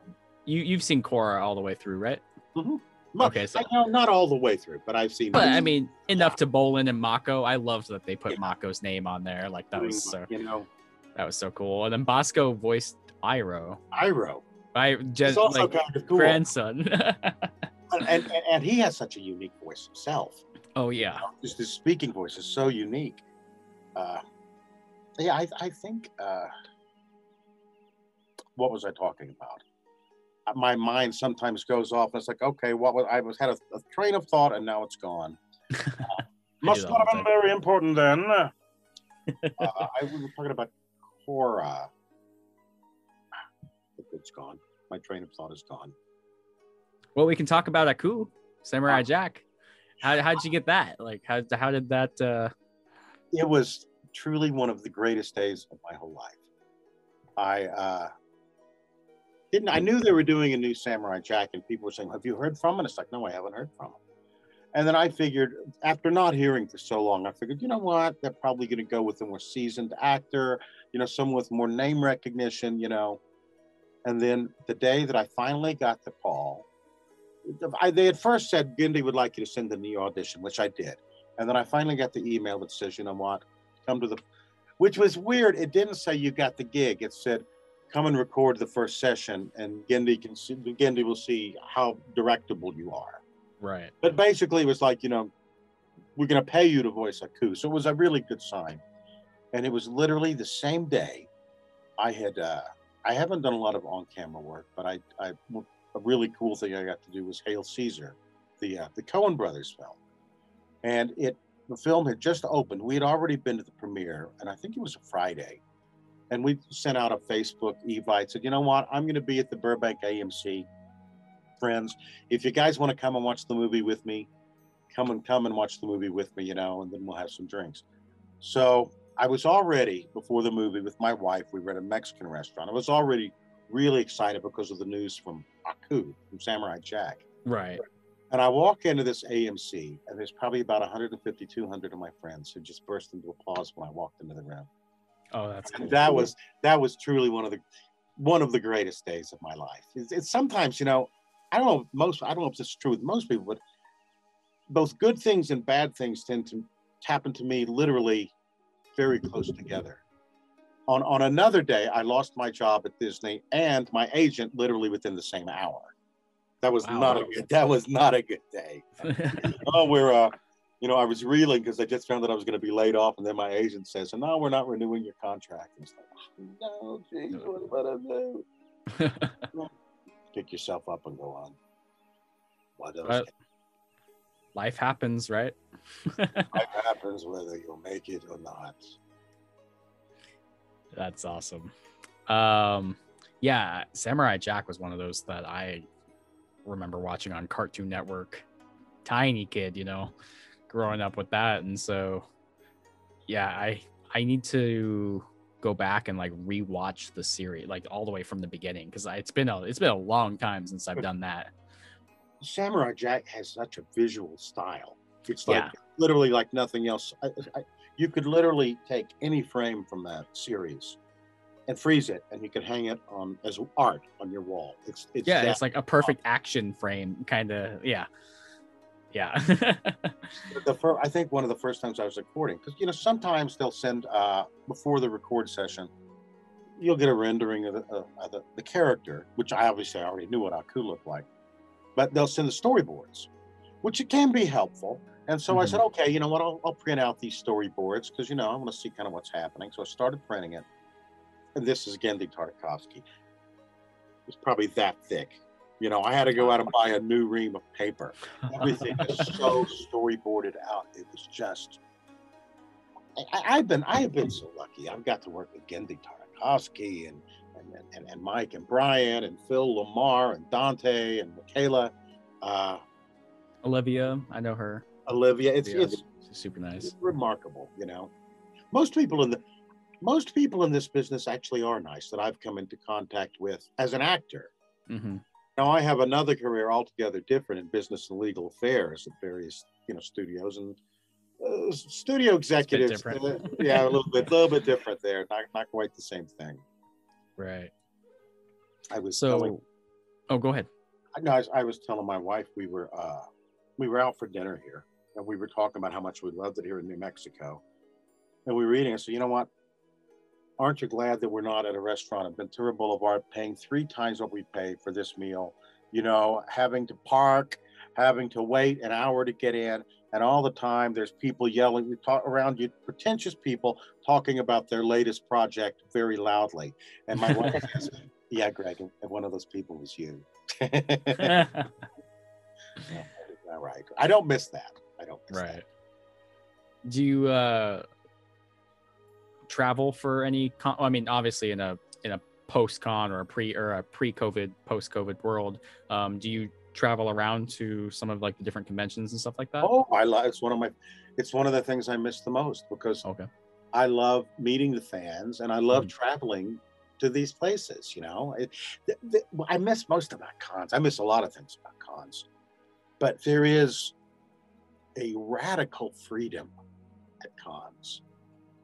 you you've seen Korra all the way through, right? Mm-hmm. Okay, so I know not all the way through, but I've seen. But I mean, enough to Bolin and Mako. I loved that they put yeah. Mako's name on there. Like that was so you know that was so cool. And then Basco voiced Iroh. Iroh. I just also like kind of cool. grandson. and, and, and he has such a unique voice himself. Oh yeah, just his speaking voice is so unique. Uh, yeah, I, I think. Uh, what was I talking about? Uh, my mind sometimes goes off. And it's like, okay, what was I was had a, a train of thought, and now it's gone. Uh, must not have been very important then. uh, I was talking about Korra. It's gone. My train of thought is gone. Well, we can talk about Aku, Samurai Jack. How how did you get that? Like, how how did that? uh It was truly one of the greatest days of my whole life. I uh, didn't. I knew they were doing a new Samurai Jack, and people were saying, "Have you heard from him?" And it's like, "No, I haven't heard from him." And then I figured, after not hearing for so long, I figured, you know what? They're probably going to go with a more seasoned actor, you know, someone with more name recognition, you know. And then the day that I finally got the call, I, they had first said Genndy would like you to send a new audition, which I did. And then I finally got the email that says, you know what? come to the which was weird. It didn't say you got the gig. It said, come and record the first session, and Genndy can see, Genndy will see how directable you are. Right. But basically, it was like, you know, we're going to pay you to voice Aku. So it was a really good sign. And it was literally the same day I had, uh, I haven't done a lot of on camera work, but I, I, a really cool thing I got to do was Hail Caesar, the, uh, the Coen brothers film. And it, the film had just opened. We had already been to the premiere, and I think it was a Friday. And we sent out a Facebook evite, said, you know what, I'm going to be at the Burbank AMC. Friends, if you guys want to come and watch the movie with me, come and come and watch the movie with me, you know, and then we'll have some drinks. So I was already before the movie with my wife. We were at a Mexican restaurant. I was already really excited because of the news from Aku, from Samurai Jack. Right. And I walk into this AMC, and there's probably about 150, 200 of my friends who just burst into applause when I walked into the room. Oh, that's cool. That was that was truly one of the one of the greatest days of my life. It's, it's sometimes, you know, I don't know if most I don't know if this is true with most people, but both good things and bad things tend to happen to me literally very close together. On on another day, I lost my job at Disney and my agent literally within the same hour. That was Wow. not a good. That was not a good day. oh, we're uh, you know, I was reeling because I just found that I was going to be laid off, and then my agent says, "And no, we're not renewing your contract." And it's like, oh, no, geez, what am I do? Pick yourself up and go on. What else But- Life happens, right? Life happens whether you'll make it or not. That's awesome. Um, yeah, Samurai Jack was one of those that I remember watching on Cartoon Network. Tiny kid, you know, growing up with that, and so yeah, I I need to go back and like rewatch the series, like all the way from the beginning, because it's been a it's been a long time since I've done that. Samurai Jack has such a visual style. It's like Yeah. literally like nothing else. I, I, you could literally take any frame from that series and freeze it, and you could hang it on as art on your wall. It's it's Yeah, it's like a perfect action frame, kind of. Yeah, yeah. the fir- I think one of the first times I was recording because you know sometimes they'll send uh, before the record session, you'll get a rendering of the, of the, the character, which I obviously already knew what Aku looked like, but they'll send the storyboards, which it can be helpful. And so I Mhm. said, okay, you know what? I'll, I'll print out these storyboards because you know I want to see kind of what's happening. So I started printing it, and this is Genndy Tartakovsky. It's probably that thick. You know, I had to go out and buy a new ream of paper everything is so storyboarded out. It was just. I, I've been I have been so lucky. I've got to work with Genndy Tartakovsky and and, and and Mike and Brian and Phil LaMarr and Dante and Michaela, uh, Olivia, I know her. Olivia. It's Yeah. it's She's super nice. it's remarkable. You know, most people in the most people in this business actually are nice that I've come into contact with as an actor. hmm Now I have another career altogether different in business and legal affairs at various, you know, studios and uh, studio executives. uh, yeah, a little bit, a little bit different there. Not not quite the same thing. Right. I was So, telling, oh, go ahead. no, I was, I was telling my wife we were uh, we were out for dinner here and we were talking about how much we loved it here in New Mexico, and we were eating. I said, you know what? Aren't you glad that we're not at a restaurant at Ventura Boulevard paying three times what we pay for this meal? You know, having to park, having to wait an hour to get in, and all the time there's people yelling talk around you, pretentious people talking about their latest project very loudly. And my wife says, "Yeah, Greg, and one of those people was you." All right, I don't miss that. Don't miss right. Do you uh travel for any con- I mean obviously in a in a post con or a pre or a pre-COVID post COVID world um do you travel around to some of like the different conventions and stuff like that? that. Oh, I love. It's one of my. It's one of the things I miss the most because Okay. I love meeting the fans and I love Mhm. traveling to these places. You know, it, th- th- I miss most about cons. I miss a lot of things about cons, but there is a radical freedom at cons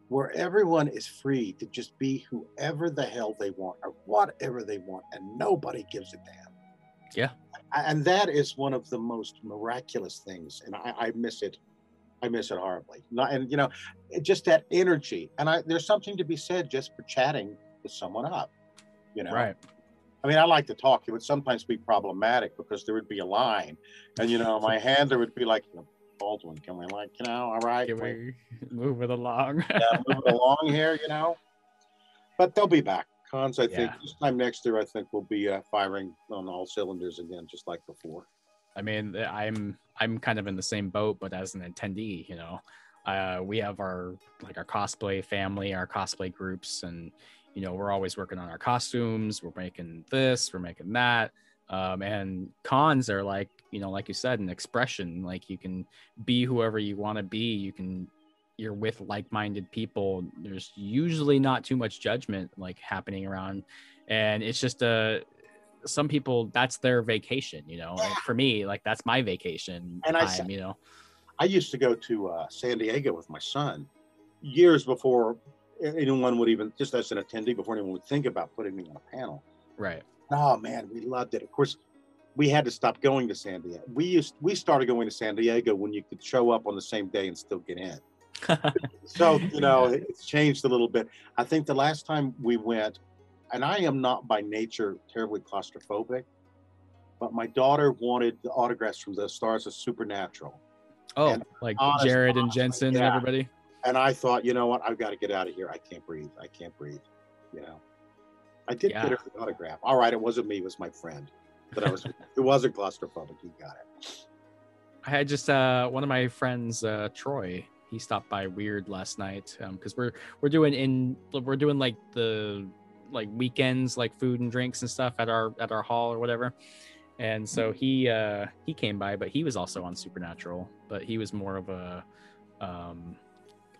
where everyone is free to just be whoever the hell they want or whatever they want, and nobody gives a damn. Yeah. And that is one of the most miraculous things, and I, I miss it. I miss it horribly. Not, and you know, just that energy. And I, there's something to be said just for chatting with someone up. You know, Right. I mean, I like to talk. It would sometimes be problematic because there would be a line, and you know, my handler would be like, "Baldwin, can we like, you know, all right, Can we we move it along? yeah, move it along here, you know." But they'll be back. Cons, I think this time next year, I think we'll be uh, firing on all cylinders again, just like before. I mean, I'm I'm kind of in the same boat, but as an attendee, you know, uh, we have our like our cosplay family, our cosplay groups, and you know, we're always working on our costumes. We're making this, we're making that, um, and cons are like you know, like you said, an expression. Like you can be whoever you want to be. You can you're with like-minded people. There's usually not too much judgment like happening around, and it's just a some people that's their vacation you know Like, for me like that's my vacation And I time said- you know I used to go to uh, San Diego with my son years before anyone would even, just as an attendee, before anyone would think about putting me on a panel. right Oh man, we loved it. Of course, we had to stop going to San Diego. We used we started going to San Diego when you could show up on the same day and still get in. So you know, it's changed a little bit. I think the last time we went, and I am not by nature terribly claustrophobic, but my daughter wanted the autographs from the stars of Supernatural. oh And like honest- jared and jensen and yeah. everybody And I thought, you know what? I've got to get out of here. I can't breathe. I can't breathe. You know, I did Yeah. get her autograph. All right, it wasn't me. It was my friend. But I was. it wasn't claustrophobic. He got it. i had just uh one of my friends uh troy he stopped by Wyrd last night um because we're we're doing in we're doing like the like weekends like food and drinks and stuff at our at our hall or whatever and so he uh he came by but he was also on supernatural but he was more of a um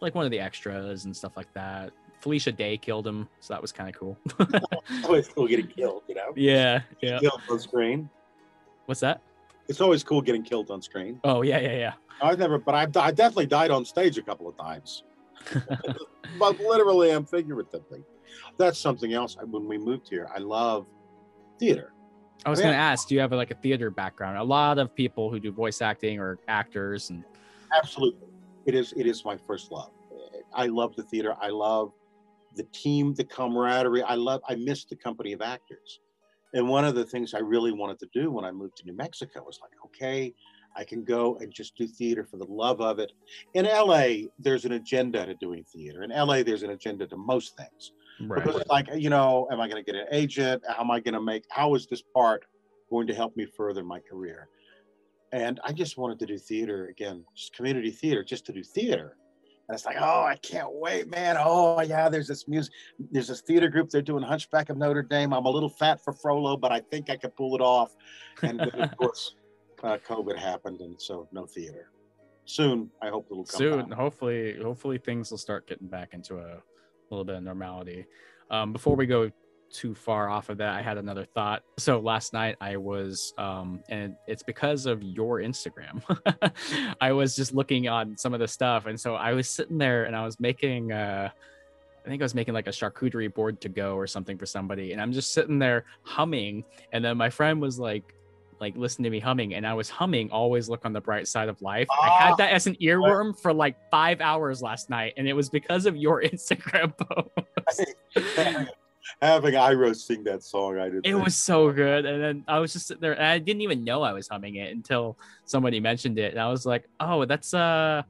like one of the extras and stuff like that felicia day killed him so that was kind of cool always cool getting killed. You know, yeah yeah killed on screen. what's that It's always cool getting killed on screen. oh yeah yeah yeah I've never, but I've I definitely died on stage a couple of times. but literally and figuratively. That's something else. When we moved here, I love theater. I was Yeah. gonna ask, do you have like a theater background? A lot of people who do voice acting or actors, and Absolutely, it is. It is my first love. I love the theater. I love the team, the camaraderie. I love. I miss the company of actors. And one of the things I really wanted to do when I moved to New Mexico was like, okay, I can go and just do theater for the love of it. In LA, there's an agenda to doing theater. In LA, there's an agenda to most things. Because it's like, you know, am I going to get an agent? How am I going to make, how is this part going to help me further my career? And I just wanted to do theater again, just community theater, just to do theater. And it's like, oh, I can't wait, man. Oh, yeah, there's this music, there's this theater group. They're doing Hunchback of Notre Dame. I'm a little fat for Frollo, but I think I can pull it off. And then, of course, uh, COVID happened, and so no theater. Soon, I hope it'll come soon, hopefully, hopefully things will start getting back into a little bit of normality. Um, before we go too far off of that, I had another thought. So last night I was, um, and it's because of your Instagram. I was just looking on some of the stuff, and so I was sitting there and I was making. Uh, I think I was making like a charcuterie board to go or something for somebody, and I'm just sitting there humming, and then my friend was like, like listen to me humming, and I was humming. Always look on the bright side of life. I Ah. had that as an earworm for like five hours last night, and it was because of your Instagram post. Having Iroh sing that song, I did. it was so good, and then I was just sitting there, and I didn't even know I was humming it until somebody mentioned it, and I was like, oh, that's uh,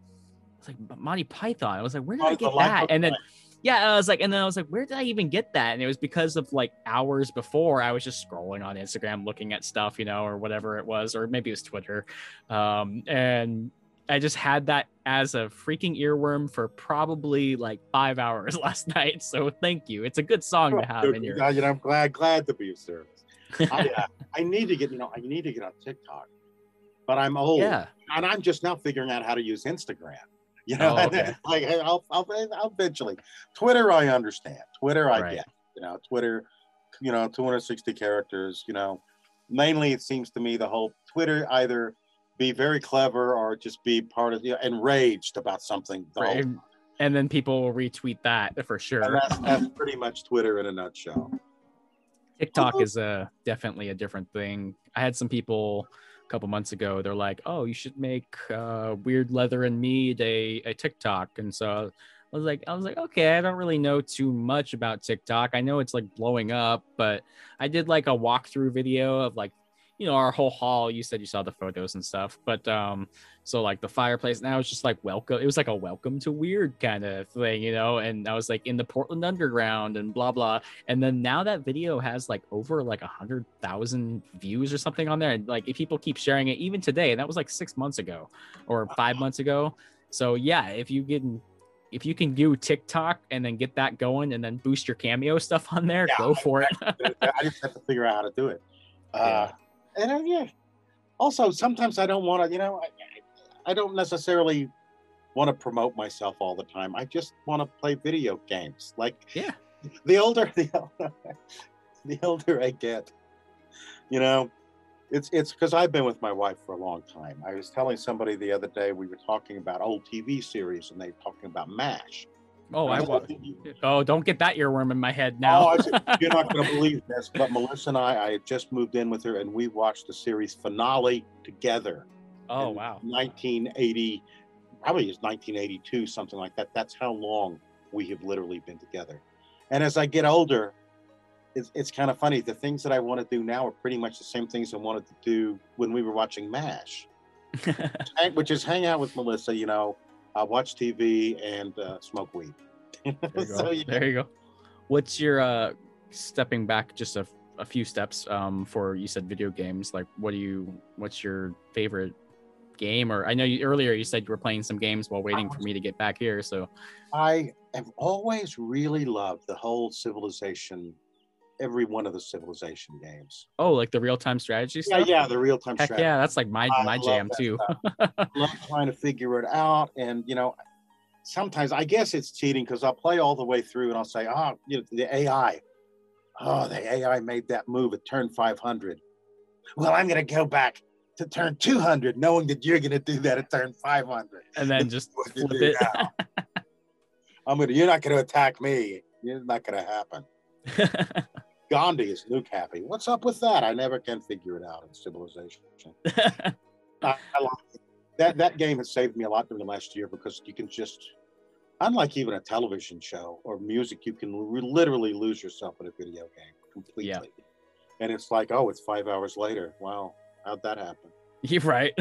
it's like Monty Python. I was like, where did I Oh, the get that? And then Pi. yeah, I was like, and then I was like, where did I even get that? And it was because of like hours before I was just scrolling on Instagram looking at stuff, you know, or whatever it was, or maybe it was Twitter. Um, and I just had that as a freaking earworm for probably like five hours last night. So thank you. It's a good song to have in your. Yeah, you know, I'm glad glad to be of service. I, uh, I need to get, you know, I need to get on TikTok, but I'm old, Yeah. and I'm just now figuring out how to use Instagram. You know, Oh, okay. like I'll, I'll, I'll eventually. Twitter, I understand. Twitter, I Right. get. You know, Twitter, you know, 260 characters. You know, mainly it seems to me the whole Twitter either be very clever or just be part of you know, enraged about something. the Right. And then people will retweet that for sure. that's, that's pretty much Twitter in a nutshell. TikTok is a definitely a different thing. I had some people a couple months ago. They're like, "Oh, you should make uh, Wyrd Leather and Mead a, a TikTok." And so I was like, I was like, okay, I don't really know too much about TikTok. I know it's like blowing up, but I did like a walkthrough video of like, you know, our whole hall. You said you saw the photos and stuff, but um, so like the fireplace now it's just like welcome. It was like a welcome to Wyrd kind of thing, you know. And I was like in the Portland Underground and blah blah. And then now that video has like over like a hundred thousand views or something on there, and like if people keep sharing it, even today, and that was like six months ago or five months ago. So yeah, if you get if you can do TikTok and then get that going and then boost your cameo stuff on there, Yeah, go for it. I just have to figure out how to do it. Uh, and uh, yeah, also sometimes I don't want to, you know, I, I don't necessarily want to promote myself all the time. I just want to play video games. Like Yeah. the older the older, the older I get, you know, it's it's because I've been with my wife for a long time. I was telling somebody the other day we were talking about old TV series and they were talking about MASH. Oh, I was wa- Oh, don't get that earworm in my head oh, now. Oh, said, you're not going to believe this, but Melissa and I, I had just moved in with her, and we watched the series finale together. oh wow. 1980, probably is 1982, something like that. That's how long we have literally been together. And as I get older, it's, it's kind of funny. The things that I want to do now are pretty much the same things I wanted to do when we were watching MASH, which is hang out with Melissa, you know, uh, watch TV and uh, smoke weed. There you go. so, yeah. There you go. What's your uh stepping back just a, a few steps um for you said video games like what do you what's your favorite game or I know you earlier you said you were playing some games while waiting for me to get back here so I have always really loved the whole civilization, every one of the civilization games. oh like the real-time strategy Yeah, stuff yeah, the real time heck strategy. yeah that's like my I my jam too love trying to figure it out. And, you know, sometimes I guess it's cheating because I'll play all the way through and I'll say, oh, you know, the AI. Oh, the AI made that move at turn 500. Well, I'm going to go back to turn 200, knowing that you're going to do that at turn 500. and then just flip it. I'm gonna. You're not gonna attack me. It's not gonna happen. Gandhi is Luke happy. What's up with that? I never can figure it out in Civilization. I, I that. That game has saved me a lot during the last year because you can just, unlike even a television show or music, you can literally lose yourself in a video game completely. Yeah. And it's like, oh, it's five hours later. Wow, how'd that happen? You're right.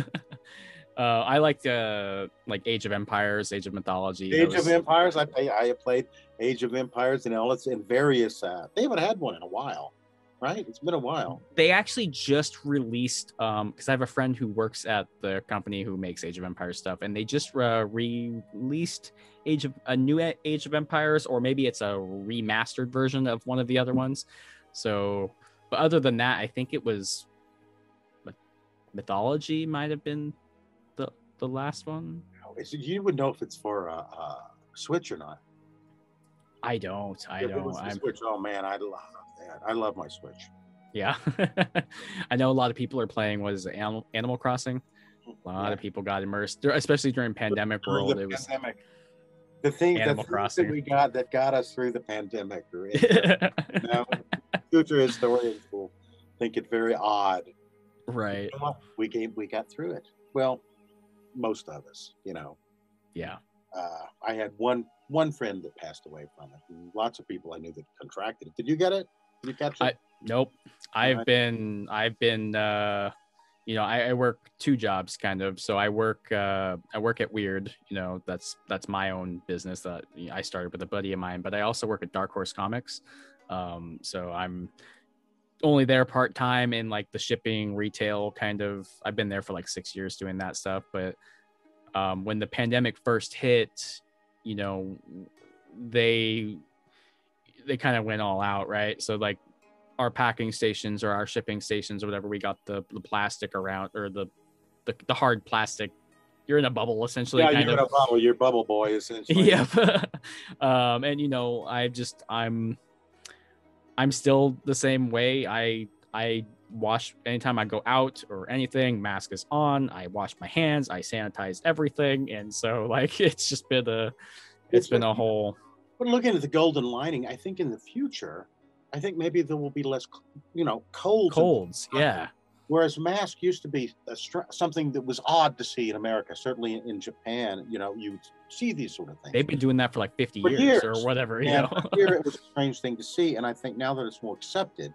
Uh, I like uh, like Age of Empires, Age of Mythology. Age those- of Empires. I play, I have played Age of Empires and all it's in various. Uh, they haven't had one in a while, right? It's been a while. They actually just released um because I have a friend who works at the company who makes Age of Empires stuff, and they just uh, released Age of a new Age of Empires, or maybe it's a remastered version of one of the other ones. So, but other than that, I think it was Mythology might have been the the last one. You would know if it's for a, uh, Switch or not. I don't. I don't. I'm Switch. Oh man, I love that. I love my Switch. Yeah, I know a lot of people are playing. Was Animal Animal Crossing? A lot Yeah. of people got immersed, especially during pandemic Through world. the It was pandemic. The thing, the Animal things Crossing. that we got that got us through the pandemic. You know, future historians will think it very odd. right. We came, we got through it. Well, most of us, you know. Yeah. Uh, I had one one friend that passed away from it. and Lots of people I knew that contracted it. Did you get it? Did you catch it? I- Nope. I've Alright. been. I've been. uh you know, I, I work two jobs kind of. So I work. uh I work at Wyrd. You know, that's that's my own business that I started with a buddy of mine. But I also work at Dark Horse Comics. Um, so I'm only there part time in like the shipping retail kind of. I've been there for like six years doing that stuff. But um, when the pandemic first hit, you know, they they kind of went all out, right? So like our packing stations or our shipping stations or whatever, we got the the plastic around or the the, the hard plastic. You're in a bubble essentially, yeah, you're of. in a bubble. You're bubble boy, essentially. Yep. um, and you know, I just I'm I'm still the same way. I I wash anytime I go out or anything, mask is on. I wash my hands, I sanitize everything. And so like it's just been a it's It's been a whole But looking at the golden lining, I think in the future, I think maybe there will be less, you know, colds. colds. Yeah. Whereas Mask used to be a str- something that was odd to see in America. Certainly in, in Japan, you know, you see these sort of things. They've been doing that for like 50 For years, years. or whatever. You and know? here it was a strange thing to see, and I think now that it's more accepted,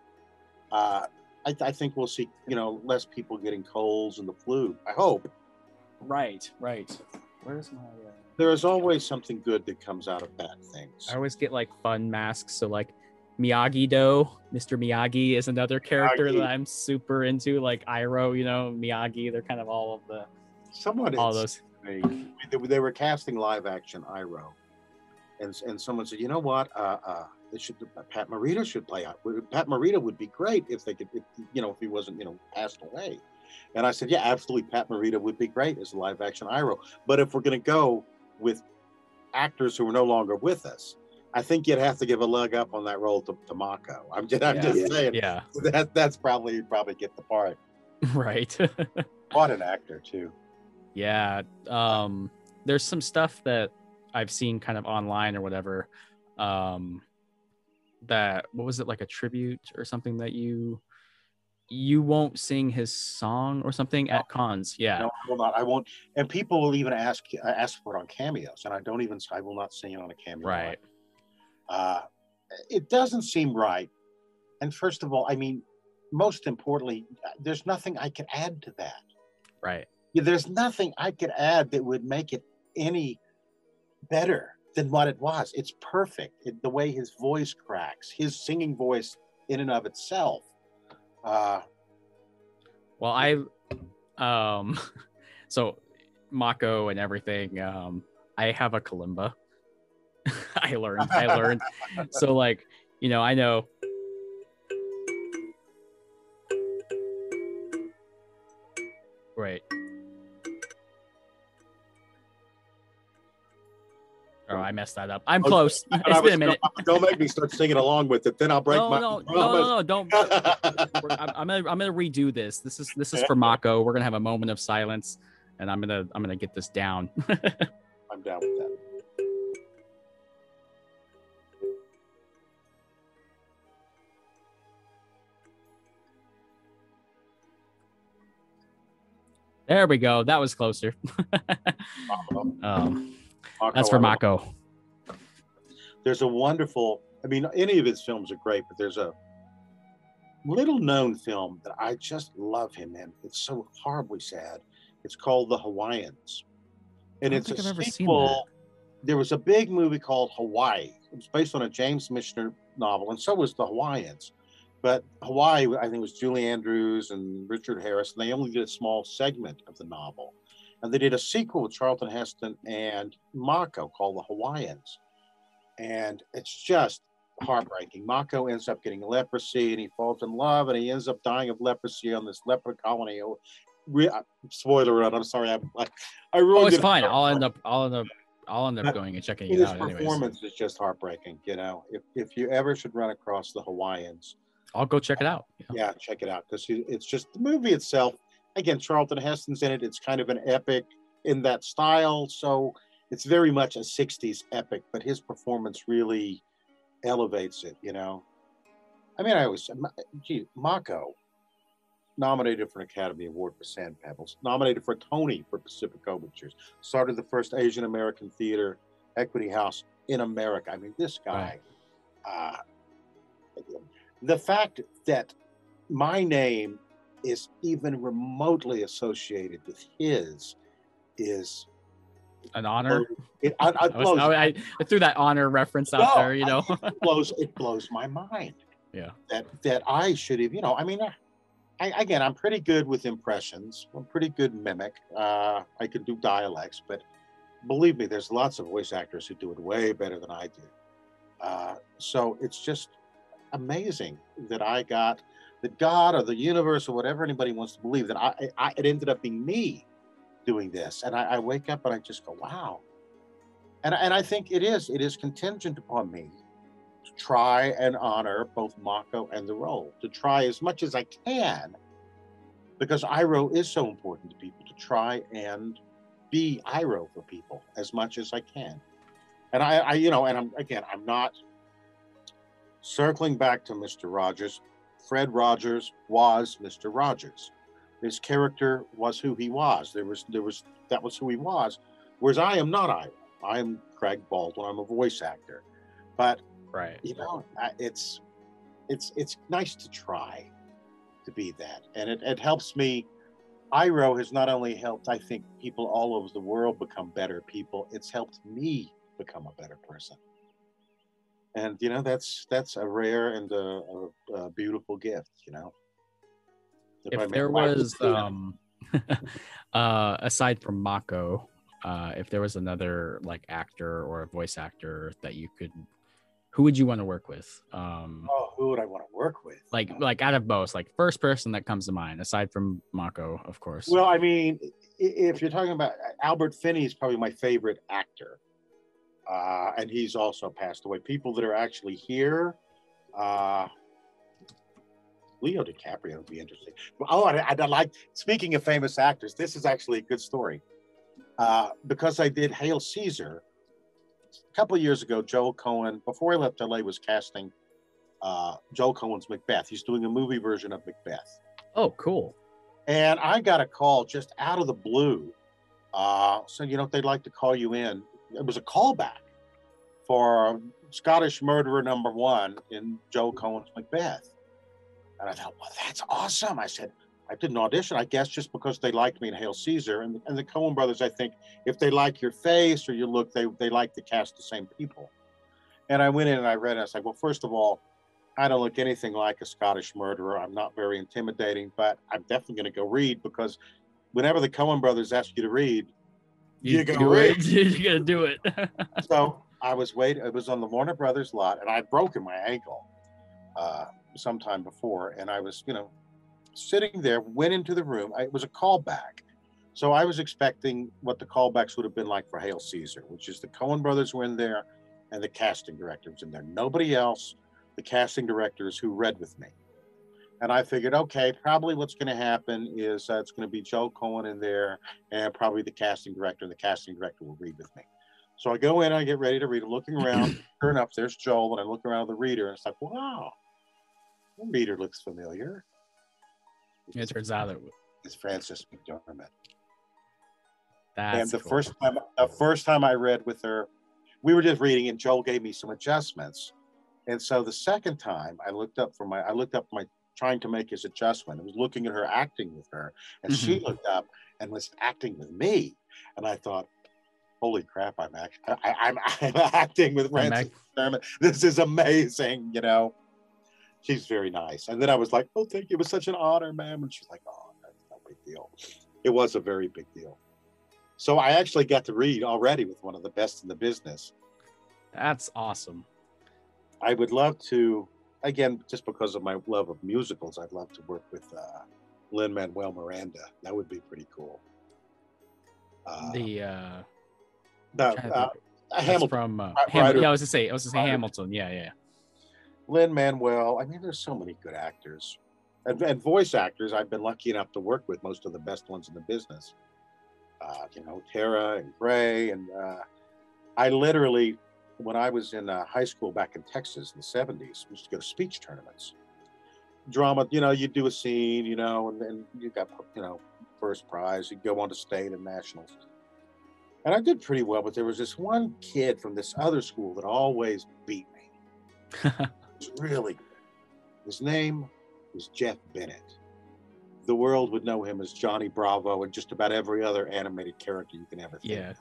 uh, I, I think we'll see, you know, less people getting colds and the flu. I hope. right, right. Where's my? Uh... There is always something good that comes out of bad things. I always get like fun masks. So like Miyagi Do, Mr. Miyagi is another character Miyagi. that I'm super into. Like Iroh, you know, Miyagi. They're kind of all of the Someone all those. they, they, were casting live action Iroh, and and someone said, you know what, uh, uh, they should Pat Morita should play. I- Pat Morita would be great if they could, if, you know, if he wasn't, you know, passed away. And I said, yeah, absolutely, Pat Morita would be great as a live action Iroh. But if we're going to go with actors who are no longer with us, I think you'd have to give a leg up on that role to, to Mako. I'm just, I'm Yeah. just saying Yeah, that that's probably you'd probably get the part. right. What an actor too. yeah. Um, there's some stuff that I've seen kind of online or whatever. Um, that what was it like a tribute or something that you you won't sing his song or something at cons? Yeah. No, I will not. I won't. And people will even ask uh, ask for it on cameos, and I don't even. I will not sing it on a cameo. Right. Uh, it doesn't seem right. And first of all, I mean, most importantly, there's nothing I could add to that. Right. Yeah, there's nothing I could add that would make it any better than what it was. It's perfect. It, the way his voice cracks, his singing voice in and of itself. Uh, Well, I um so Mako and everything, um, I have a kalimba. I learned, I learned. so like, you know, I know Right. Oh, I messed that up. I'm Okay. close. It's been a minute. Don't, make me start singing along with it. Then I'll break No, my no, no, no, no, don't. I'm, I'm gonna I'm gonna redo this. This is this is for Mako. We're gonna have a moment of silence, and I'm gonna I'm gonna get this down. I'm down with that. There we go. That was closer. Um, that's for Mako. There's a wonderful. I mean, any of his films are great, but there's a little known film that I just love him in. It's so horribly sad. It's called The Hawaiians, and it's a I've sequel. There was a big movie called Hawaii. It was based on a James Michener novel, and so was The Hawaiians. But Hawaii, I think, it was Julie Andrews and Richard Harris, and they only did a small segment of the novel. And they did a sequel with Charlton Heston and Mako called The Hawaiians. And it's just heartbreaking. Mako ends up getting leprosy and he falls in love and he ends up dying of leprosy on this leper colony. Re- uh, spoiler alert, I'm sorry. I'm like, I ruined Oh, it's it. fine. I'll end up I'll end up I'll end up going and checking His it out. Anyways, performance is just heartbreaking. You know, if, if you ever should run across the Hawaiians, I'll go check it out. Yeah. yeah, check it out because it's just the movie itself. Again, Charlton Heston's in it. It's kind of an epic in that style, so it's very much a '60s epic. But his performance really elevates it. You know, I mean, I always, gee, Mako nominated for an Academy Award for Sand Pebbles, nominated for a Tony for Pacific Overtures, started the first Asian American theater equity house in America. I mean, this guy. Uh, the fact that my name is even remotely associated with his is An honor. it, I, I I, was, I, I threw that honor reference out No, there. You know. it blows it blows my mind. Yeah. That that I should have, you know, I mean, I, again, I'm pretty good with impressions. I'm pretty good mimic. Uh, I can do dialects, but believe me, there's lots of voice actors who do it way better than I do. Uh, so it's just amazing that I got that God or the universe or whatever anybody wants to believe that I, I it ended up being me doing this, and I, I wake up and I just go, wow. And and I think it is it is contingent upon me to try and honor both Mako and the role, to try as much as I can, because Iroh is so important to people, to try and be Iroh for people as much as I can. And I, I you know, and I'm again, I'm not circling back to Mr. Rogers. Fred Rogers was Mr. Rogers. His character was who he was. There was there was that was who he was. Whereas I am not Iroh. I am Greg Baldwin. I'm a voice actor. But Right. you know, it's it's it's nice to try to be that, and it, it helps me. Iroh has not only helped, I think, people all over the world become better people. It's helped me become a better person, and you know that's that's a rare and a, a, a beautiful gift. You know, I If there was, um, uh, aside from Mako, uh, if there was another like actor or a voice actor that you could, who would you want to work with? Um, oh, who would I want to work with? like like out of most, like first person that comes to mind, aside from Mako, of course. Well, I mean, if you're talking about Albert Finney, is probably my favorite actor, uh, and he's also passed away. People that are actually here, uh, Leo DiCaprio would be interesting. Oh, I, I like. Speaking of famous actors, this is actually a good story. Uh, because I did Hail Caesar a couple of years ago. Joel Coen, before I left LA, was casting uh, Joel Coen's Macbeth. He's doing a movie version of Macbeth. oh, cool. And I got a call just out of the blue. Uh, so, you know, they'd like to call you in. It was a callback for Scottish murderer number one in Joe Coen's Macbeth. And I thought, well, that's awesome. I said, I didn't audition, I guess, just because they liked me in Hail Caesar. And, and the Coen brothers, I think, if they like your face or your look, they, they like to cast the same people. And I went in and I read it. I was like, well, first of all, I don't look anything like a Scottish murderer. I'm not very intimidating, but I'm definitely going to go read because whenever the Coen brothers ask you to read, You gonna do read? it. You're gonna do it. so I was waiting. It was on the Warner Brothers lot, and I'd broken my ankle uh, sometime before, and I was, you know, sitting there. Went into the room. I, it was a callback, so I was expecting what the callbacks would have been like for Hail Caesar, which is the Coen brothers were in there, and the casting director was in there. Nobody else. The casting directors who read with me. And I figured, okay, probably what's going to happen is uh, it's going to be Joe Coen in there, and probably the casting director. And the casting director will read with me. So I go in, I get ready to read. I'm looking around, sure enough, there's Joel, and I look around the reader, and it's like, wow, the reader looks familiar. it turns out It's Frances McDormand. that's and the cool. first time, the first time I read with her, we were just reading, and Joel gave me some adjustments. And so the second time, I looked up for my, I looked up my trying to make his adjustment. I was looking at her acting with her, and she Mm-hmm. looked up and was acting with me, and I thought, holy crap, I'm act- I, I'm I'm acting with Frances McDormand. This is amazing, you know. She's very nice. And then I was like, oh, thank you. It was such an honor, ma'am. And she's like, oh, that's no big deal. It was a very big deal. So I actually got to read already with one of the best in the business. That's awesome. I would love to, again, just because of my love of musicals, I'd love to work with uh, Lin Manuel Miranda. That would be pretty cool. Uh, The uh, to uh, Hamilton, from uh, Right- Ham- Ryder- yeah, I was to say, I was to say Ryder. Hamilton. Yeah, yeah. Lin Manuel. I mean, there's so many good actors and, and voice actors. I've been lucky enough to work with most of the best ones in the business. Uh, you know, Tara and Grey, and uh, I literally, when I was in uh, high school back in Texas in the '70s, we used to go to speech tournaments. Drama, you know, you do a scene, you know, and then you got, you know, first prize. You go on to state and nationals. And I did pretty well, but there was this one kid from this other school that always beat me was really good. His name was Jeff Bennett. The world would know him as Johnny Bravo and just about every other animated character you can ever think. Yeah. of.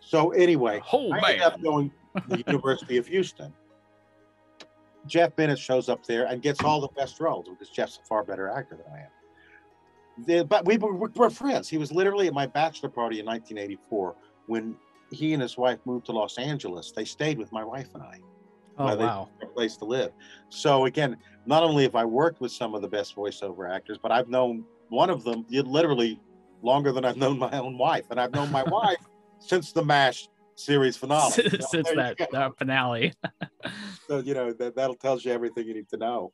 So anyway, Oh I ended up going to the University of Houston. Jeff Bennett shows up there and gets all the best roles because Jeff's a far better actor than I am. The- but we were, we're friends. He was literally at my bachelor party in 1984 when he and his wife moved to Los Angeles. They stayed with my wife and I Oh wow. a place to live. So again, not only have I worked with some of the best voiceover actors, but I've known one of them literally longer than I've known my own wife, and I've known my wife since the Mash series finale. You know, Since that, that finale. So you know that that'll tells you everything you need to know.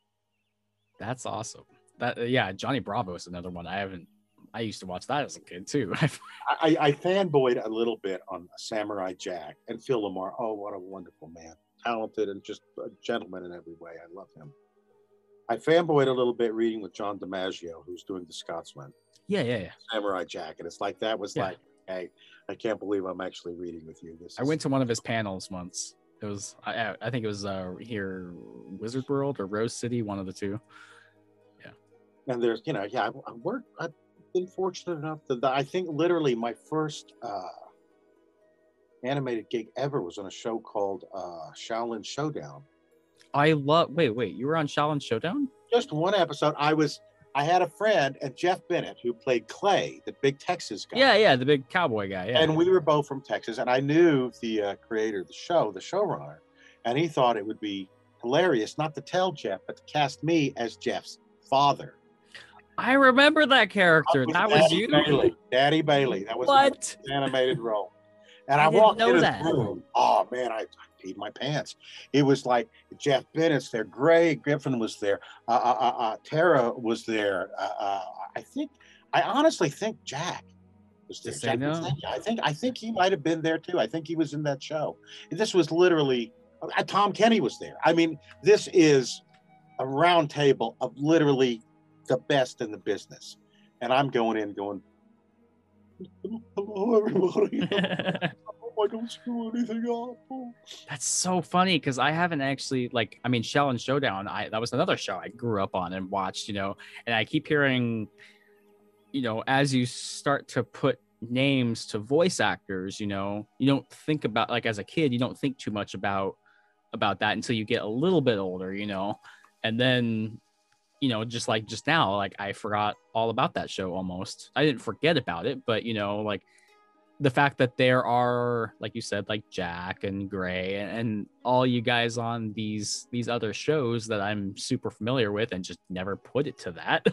That's awesome. That yeah, Johnny Bravo is another one I haven't. I used to watch that as a kid too. I, I, fanboyed a little bit on Samurai Jack and Phil LaMarr. Oh, what a wonderful man, talented and just a gentleman in every way. I love him. I fanboyed a little bit reading with John DiMaggio, who's doing the Scotsman, Yeah, yeah, yeah. Samurai Jack, and it's like that was Yeah. like, hey, I can't believe I'm actually reading with you. This I went to one of his panels once. It was I, I- think it was uh here Wizard World or Rose City, one of the two. Yeah. and there's you know yeah I, I worked I've been fortunate enough that that I think literally my first uh, animated gig ever was on a show called uh, Xiaolin Showdown. I love. Wait, wait. You were on Xiaolin Showdown? Just one episode. I was I had a friend and Jeff Bennett who played Clay, the big Texas guy. Yeah, yeah. The big cowboy guy. Yeah. And we were both from Texas, and I knew the uh, creator of the show, the showrunner, and he thought it would be hilarious not to tell Jeff, but to cast me as Jeff's father. I remember that character. With That was you. Bailey. Daddy Bailey. That was What? an animated role. And I I, walked know in his that. room. Oh man, I peed my pants. It was like Jeff Bennett's there, Grey Griffin was there, uh, uh, uh, uh, Tara was there. Uh, uh, I think, I honestly think Jack was there. Jack no. Pizzaglia. I think, I think he might have been there too. I think he was in that show. This was literally, uh, Tom Kenny was there. I mean, this is a round table of literally the best in the business. And I'm going in going, hello everybody. I don't screw anything up. That's so funny because I haven't actually like I mean Xiaolin Showdown. I that was another show I grew up on and watched, you know, and I keep hearing, you know, as you start to put names to voice actors, you know, you don't think about like as a kid, you don't think too much about about that until you get a little bit older, you know, and then you know just like just now like i forgot all about that show almost i didn't forget about it but you know like the fact that there are like you said like jack and Grey and, all you guys on these these other shows that i'm super familiar with and just never put it to that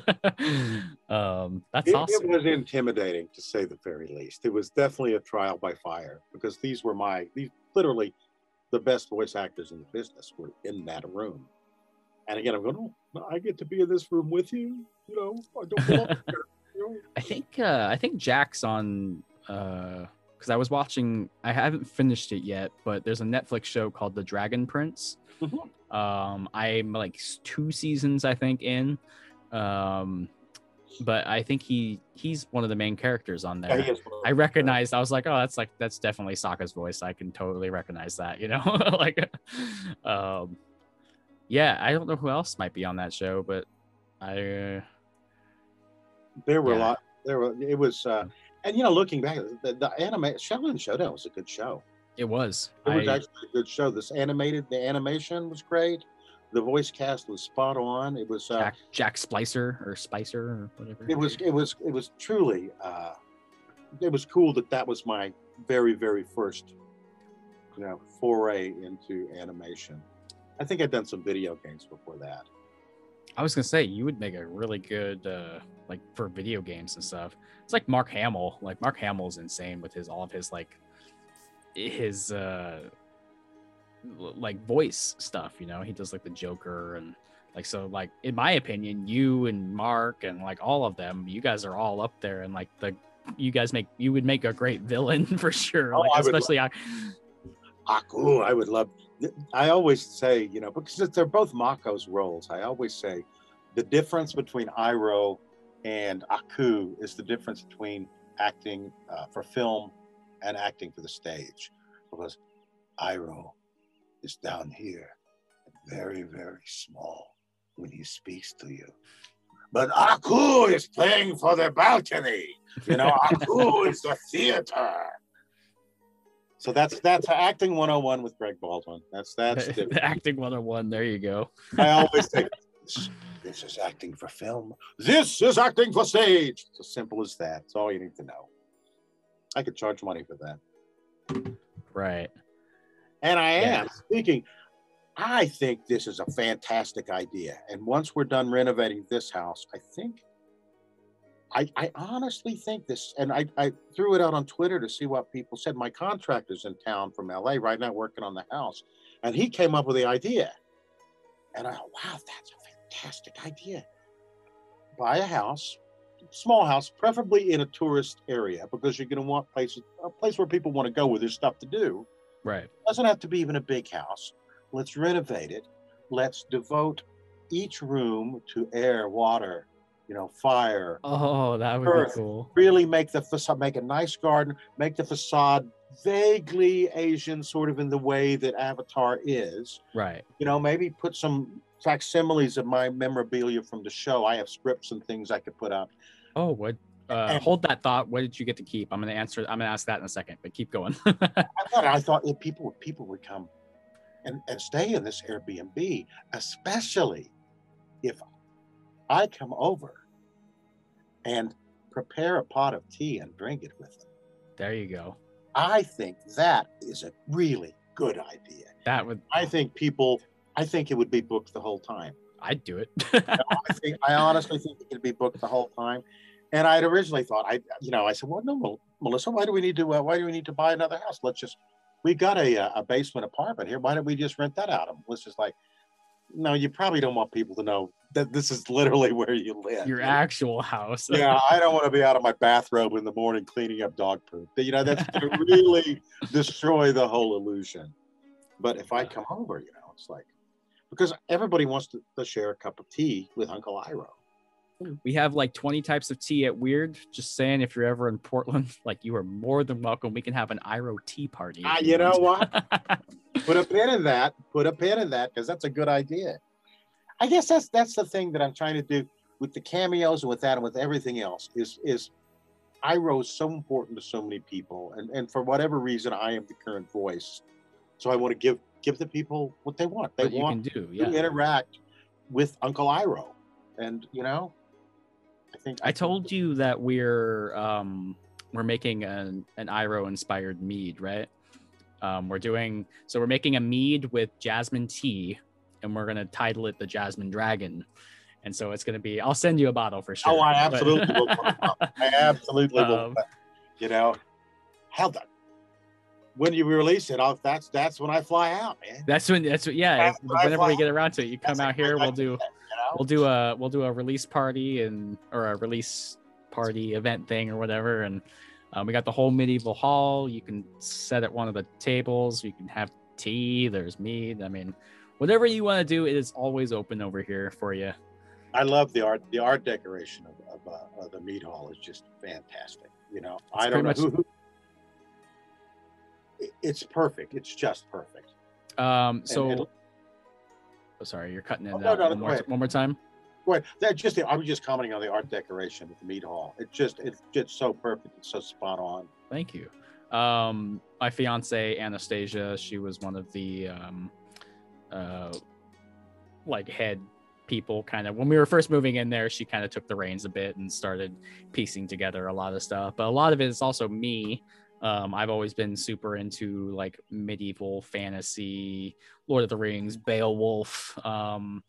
um that's It, awesome it was intimidating to say the very least. It was definitely a trial by fire because these were my these literally the best voice actors in the business were in that room. And again, I'm going, oh, no, I get to be in this room with you. You know, I don't belong here. I think uh I think Jack's on because I was watching I haven't finished it yet, but there's a Netflix show called The Dragon Prince. Mhm. Um I'm like two seasons I think in. Um but I think he he's one of the main characters on there. he is one of I recognized I was like, oh that's like that's definitely Sokka's voice. I can totally recognize that, you know? like um yeah, I don't know who else might be on that show, but I uh, There were a lot. There were. It was, uh, and you know, looking back, the, the anime Xiaolin Showdown was a good show. it was. It was I- actually a good show. This animated, the animation was great. The voice cast was spot on. It was. Uh, Jack Jack Splicer or Spicer or whatever. it was. It was. It was truly. Uh, it was cool that that was my very, very first, you know, foray into animation. I think I'd done some video games before that. I was gonna say you would make a really good uh like for video games and stuff. It's like Mark Hamill. Like Mark Hamill's insane with his all of his like his uh like voice stuff, you know. He does like the Joker and like so like in my opinion, you and Mark and like all of them, you guys are all up there and like the you guys make you would make a great villain for sure. Oh, like especially I, Aku, I would love. I always say, you know, because they're both Mako's roles. I always say, the difference between Iroh and Aku is the difference between acting uh, for film and acting for the stage, because Iroh is down here, very, very small when he speaks to you. But Aku is playing for the balcony. You know, Aku is the theater. So that's that's acting 101 with Greg Baldwin. That's that's acting 101, there you go. I always say this, this is acting for film. This is acting for stage. It's as simple as that. It's all you need to know. I could charge money for that. Right. And I am. Speaking, I think this is a fantastic idea. And once we're done renovating this house, I think, I, I honestly think this, and I, I threw it out on Twitter to see what people said. My contractor's in town from LA right now working on the house, and he came up with the idea. And I, wow, that's a fantastic idea. Buy a house, small house, preferably in a tourist area, because you're going to want places, a place where people want to go with there's stuff to do Right. doesn't have to be even a big house. Let's renovate it. Let's devote each room to air, water, you know, fire. Oh, that would Earth. be cool. Really make the facade, make a nice garden, make the facade vaguely Asian, sort of in the way that Avatar is. Right. You know, maybe put some facsimiles of my memorabilia from the show. I have scripts and things I could put up. Oh, what? Uh, And- hold that thought. What did you get to keep? I'm gonna answer. I'm gonna ask that in a second, but keep going. I thought I thought if people would people would come and, and stay in this Airbnb, especially if I come over and prepare a pot of tea and drink it with them. there you go. I think that is a really good idea. That would. I think people I think it would be booked the whole time. I'd do it. I think I honestly think it could be booked the whole time. And I'd originally thought I, you know, I said, well, no, Melissa, why do we need to? Uh, why do we need to buy another house? Let's just, we got a uh, a basement apartment here. Why don't we just rent that out? And Melissa's like, no, you probably don't want people to know that this is literally where you live. Your actual house. yeah, I don't want to be out of my bathrobe in the morning cleaning up dog poop. You know, that's to really destroy the whole illusion. But if I come over, you know, it's like, because everybody wants to, to share a cup of tea with Uncle Iroh. We have like 20 types of tea at Wyrd. Just saying, if you're ever in Portland, like you are more than welcome. We can have an Iroh tea party. if Ah, you know want. Put a pin in that. Put a pin in that because that's a good idea. I guess that's that's the thing that I'm trying to do with the cameos and with that and with everything else is is Iroh is so important to so many people and and for whatever reason I am the current voice, so I want to give give the people what they want. They what want do. to interact with Uncle Iroh, and you know, I think I told you that we're um we're making an an Iroh inspired mead, right? Um, we're doing so we're making a mead with jasmine tea, and we're gonna title it the Jasmine Dragon. And so it's gonna be. I'll send you a bottle for sure. Oh, I but- absolutely will. I absolutely will. Um, you know, hell, that when you release it, I'll, that's that's when I fly out, man. That's when. That's what. Yeah. That's I whenever we get around to it, you come That's out here. We'll do. You know? We'll do a. We'll do a release party and or a release party event thing or whatever. And um, we got the whole medieval hall. You can set at one of the tables. You can have tea. There's mead. I mean, whatever you want to do, it is always open over here for you. I love the art. The art decoration of, of, uh, of the meat hall is just fantastic. You know, I don't know who. It's perfect. It's just perfect. Um. So. Oh, sorry, you're cutting it Oh, no, no, one, more, one more time. Wait, that just I was just commenting on the art decoration of the meat hall. It just it's just so perfect. It's so spot on. Thank you. Um, my fiance Anastasia, she was one of the um, uh, like head people. Kind of when we were first moving in there, she kind of took the reins a bit and started piecing together a lot of stuff. But a lot of it is also me. Um, I've always been super into like medieval fantasy, Lord of the Rings, Beowulf, um,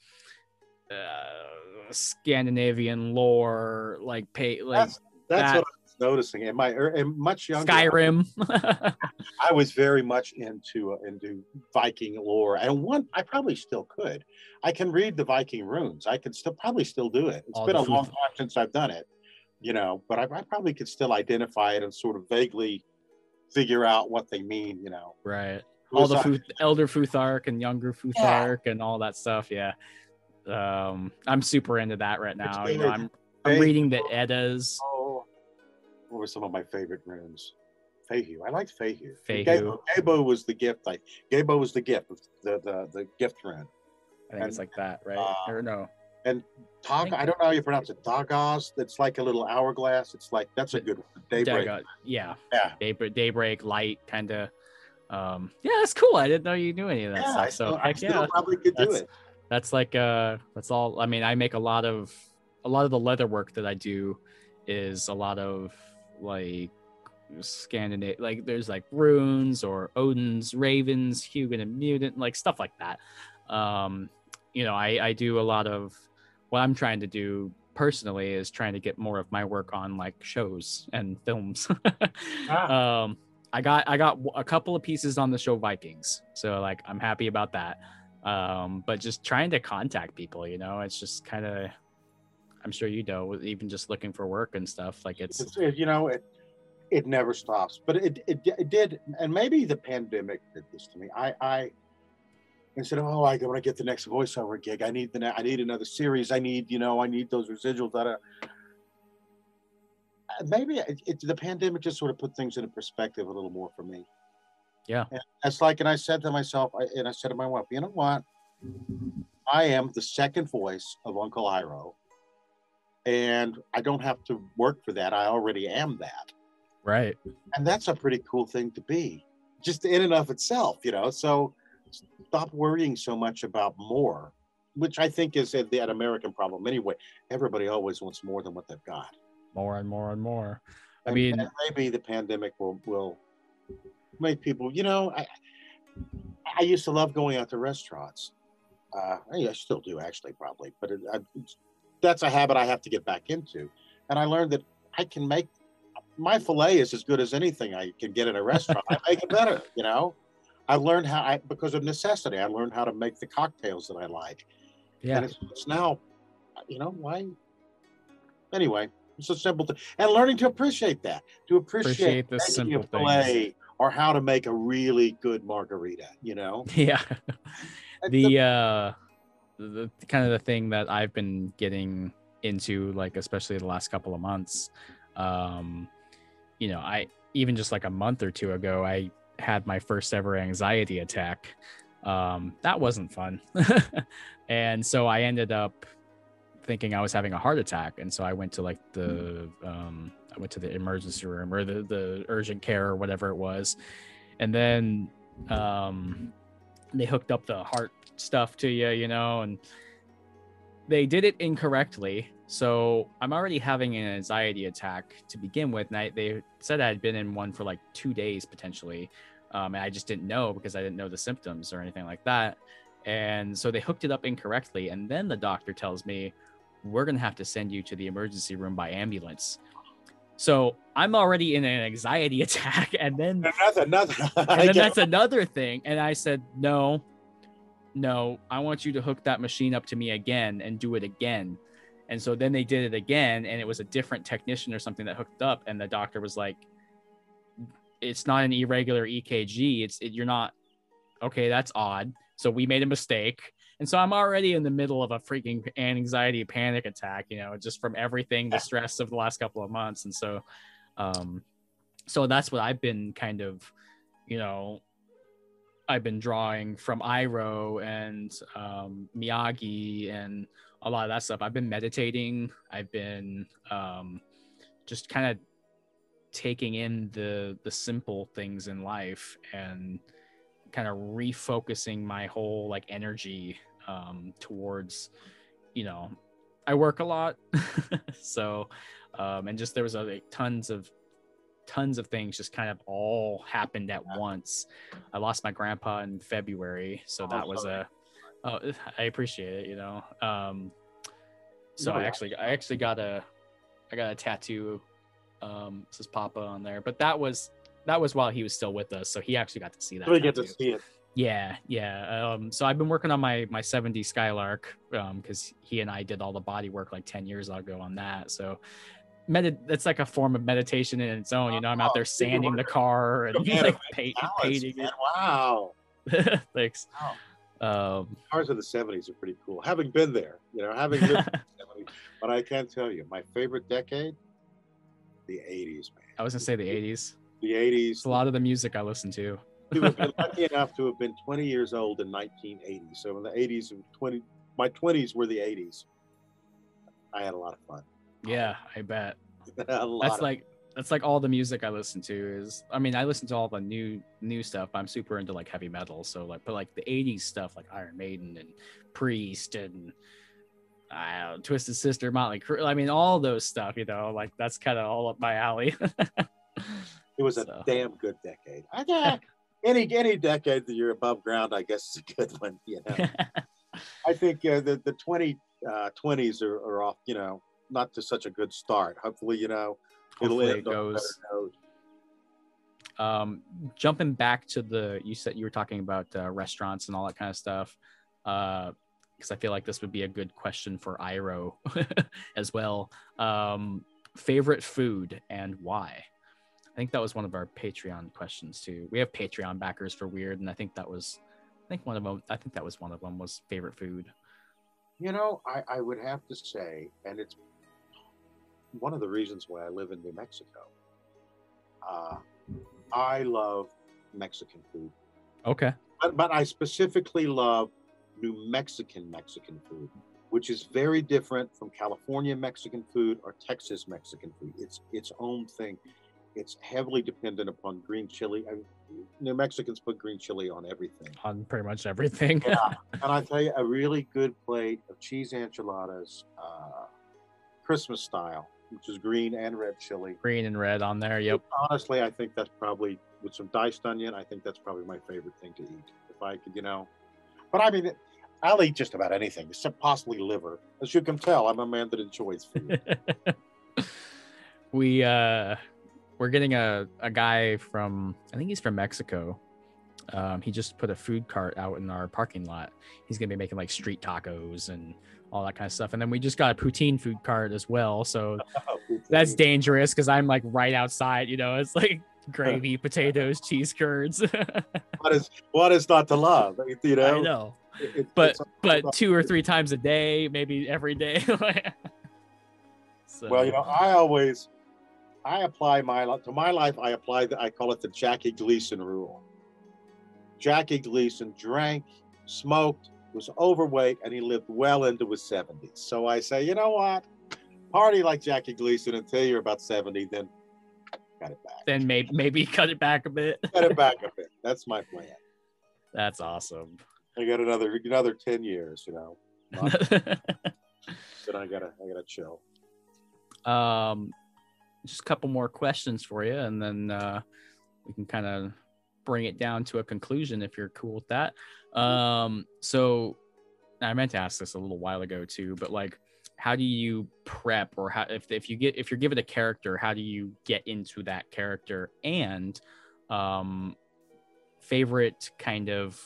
uh, Scandinavian lore, like pay like That's that's that- what I was noticing. In my er, in much younger, Skyrim. I was very much into uh, into Viking lore, and one I probably still could. I can read the Viking runes. I can still probably still do it. It's All been a long time since I've done it, you know. But I, I probably could still identify it and sort of vaguely figure out what they mean, you know. right. All the Futh, elder Futhark and younger Futhark and all that stuff. Yeah. Um, I'm super into that right now. You know, I'm I'm reading the Eddas. What were some of my favorite runes? Fehu. I liked Fehu. Fehu. Gabo, Gabo was the gift. Like Gabo was the gift, the the the gift rune. I think it's like that, right? Uh, or no? Tog, I don't know how you pronounce it. Dagaz. It's like a little hourglass. It's like that's a good one. Daybreak. Dagon- Yeah. Yeah. Daybreak, daybreak, light, kind of. Um, yeah, that's cool. I didn't know you knew any of that Yeah, stuff. I So still, I still yeah, probably could do it. that's like uh that's all i mean i make a lot of a lot of the leather work that i do is a lot of like scandinavian like there's like runes or odin's ravens Huginn and Muninn like stuff like that. Um you know i i do a lot of what i'm trying to do personally is trying to get more of my work on like shows and films. Ah. um i got i got a couple of pieces on the show vikings so like i'm happy about that. Um but just trying to contact people you know it's just kind of i'm sure you know even just looking for work and stuff like it's It's, you know, it it never stops. But it, it it did, and maybe the pandemic did this to me. I I instead of "Oh, I want to get the next voiceover gig. I need the I need another series. I need you know I need those residuals." That uh, maybe it, it, the pandemic just sort of put things into perspective a little more for me. Yeah. And it's like, and I said to myself, I, and I said to my wife, you know what? I am the second voice of Uncle Iroh, and I don't have to work for that. I already am that, Right. and that's a pretty cool thing to be, just in and of itself, you know. So stop worrying so much about more, which I think is a, an American problem anyway. Everybody always wants more than what they've got. More and more and more. I And- mean- and maybe the pandemic will will make people. You know, I I used to love going out to restaurants. Uh, I I still do actually, probably, but it, I, that's a habit I have to get back into. And I learned that I can make my fillet is as good as anything I can get in a restaurant. I make it better. You know, I learned how I because of necessity. I learned how to make the cocktails that I like. Yeah. And it's, it's now, you know, why? Anyway, it's a simple thing. And learning to appreciate that, to appreciate, Appreciate the simple filet or how to make a really good margarita, you know? Yeah. The uh the, the kind of the thing that I've been getting into like especially the last couple of months um you know I even just like a month or two ago I had my first ever anxiety attack. Um that wasn't fun. And so I ended up thinking I was having a heart attack. And so I went to like the um I went to the emergency room or the the urgent care or whatever it was. And then um they hooked up the heart stuff to you, you know, and they did it incorrectly. So I'm already having an anxiety attack to begin with. And I, they said I had been in one for like two days potentially. Um, and I just didn't know because I didn't know the symptoms or anything like that. And so they hooked it up incorrectly. And then the doctor tells me, we're going to have to send you to the emergency room by ambulance. So I'm already in an anxiety attack. And then Another, another. and then that's another thing. And I said, no, no, I want you to hook that machine up to me again and do it again. And so then they did it again, and it was a different technician or something that hooked up. And the doctor was like, it's not an irregular EKG. It's it, you're not okay. That's odd. So we made a mistake. And so I'm already in the middle of a freaking anxiety panic attack, you know, just from everything, the stress of the last couple of months. And so, um, so that's what I've been kind of, you know, I've been drawing from Iroh and um, Miyagi and a lot of that stuff. I've been meditating. I've been um, just kind of taking in the the simple things in life and kind of refocusing my whole like energy um, towards, you know, I work a lot, so um, and just there was uh, like tons of tons of things just kind of all happened at once. I lost my grandpa in February, so Oh, that was a oh I appreciate it, you know. Um so No, I actually I actually got a I got a tattoo um says Papa on there, but that was that was while he was still with us, so he actually got to see that. really get to see it. Yeah, yeah. Um, so I've been working on my my 70 Skylark um because he and I did all the body work like 10 years ago on that. So medit that's like a form of meditation in its own. You know, I'm out there Oh, sanding the car and like paint, painting it. Wow. Thanks. Um, Cars of the 70s are pretty cool. Having been there, you know, having lived in the 70s. But I can tell you, my favorite decade, the 80s, man. I was gonna say the 80s. The 80s. It's a lot of the music I listen to. to have been lucky enough to have been 20 years old in 1980. So in the 80s, and 20, my 20s were the 80s. I had a lot of fun. Yeah, I bet. That's like that's like all the music I listen to is I mean I listen to all the new new stuff. I'm super into like heavy metal, so like but like the '80s stuff like Iron Maiden and Priest and know, Twisted Sister, Motley Crue. I mean all those stuff, you know, like that's kind of all up my alley. it was a so. damn good decade. I got any any decade that you're above ground, I guess is a good one. You know, I think uh, the the 20 uh, 20s are, are off. You know, not to such a good start. Hopefully, you know, it'll Hopefully end it on a goes. note. um jumping back to the you said you were talking about uh, restaurants and all that kind of stuff uh because i feel like this would be a good question for Iroh as well um favorite food and why i think that was one of our patreon questions too we have patreon backers for Wyrd and i think that was i think one of them. I think that was one of them. Was favorite food. You know, I, I would have to say, and it's one of the reasons why I live in New Mexico. Uh, I love Mexican food, Okay. but, but I specifically love New Mexican Mexican food, which is very different from California Mexican food or Texas Mexican food. It's its own thing. It's heavily dependent upon green chili. I, New Mexicans put green chili on everything. On pretty much everything. Yeah. and I tell you, a really good plate of cheese enchiladas, uh, Christmas style, which is green and red chili. Green and red on there. Yep. Honestly, I think that's probably with some diced onion. I think that's probably my favorite thing to eat. If I could, you know, but I mean, I'll eat just about anything except possibly liver. As you can tell, I'm a man that enjoys food. we uh we're getting a, a guy from I think he's from Mexico. Um, he just put a food cart out in our parking lot. He's gonna be making like street tacos and all that kind of stuff. And then we just got a poutine food cart as well. So oh, that's dangerous because I'm like right outside, you know, it's like gravy, potatoes, cheese curds. what is what is not to love? Eh, you know, I know. It- But but two or three times a day, maybe every day. so, Well, you know, I always, I apply my to my life. I apply the, I call it the Jackie Gleason rule. Jackie Gleason drank, smoked, was overweight, and he lived well into his seventies. So I say, you know what? Party like Jackie Gleason until you're about seventy, then cut it back. then maybe maybe cut it back a bit. Cut it back a bit. That's my plan. That's awesome. I got another another ten years, you know. Then I gotta I gotta chill. um, just a couple more questions for you, and then uh, we can kind of bring it down to a conclusion if you're cool with that. Um, so I meant to ask this a little while ago too, but like, how do you prep, or how if if you get if you're given a character, how do you get into that character? And um, favorite kind of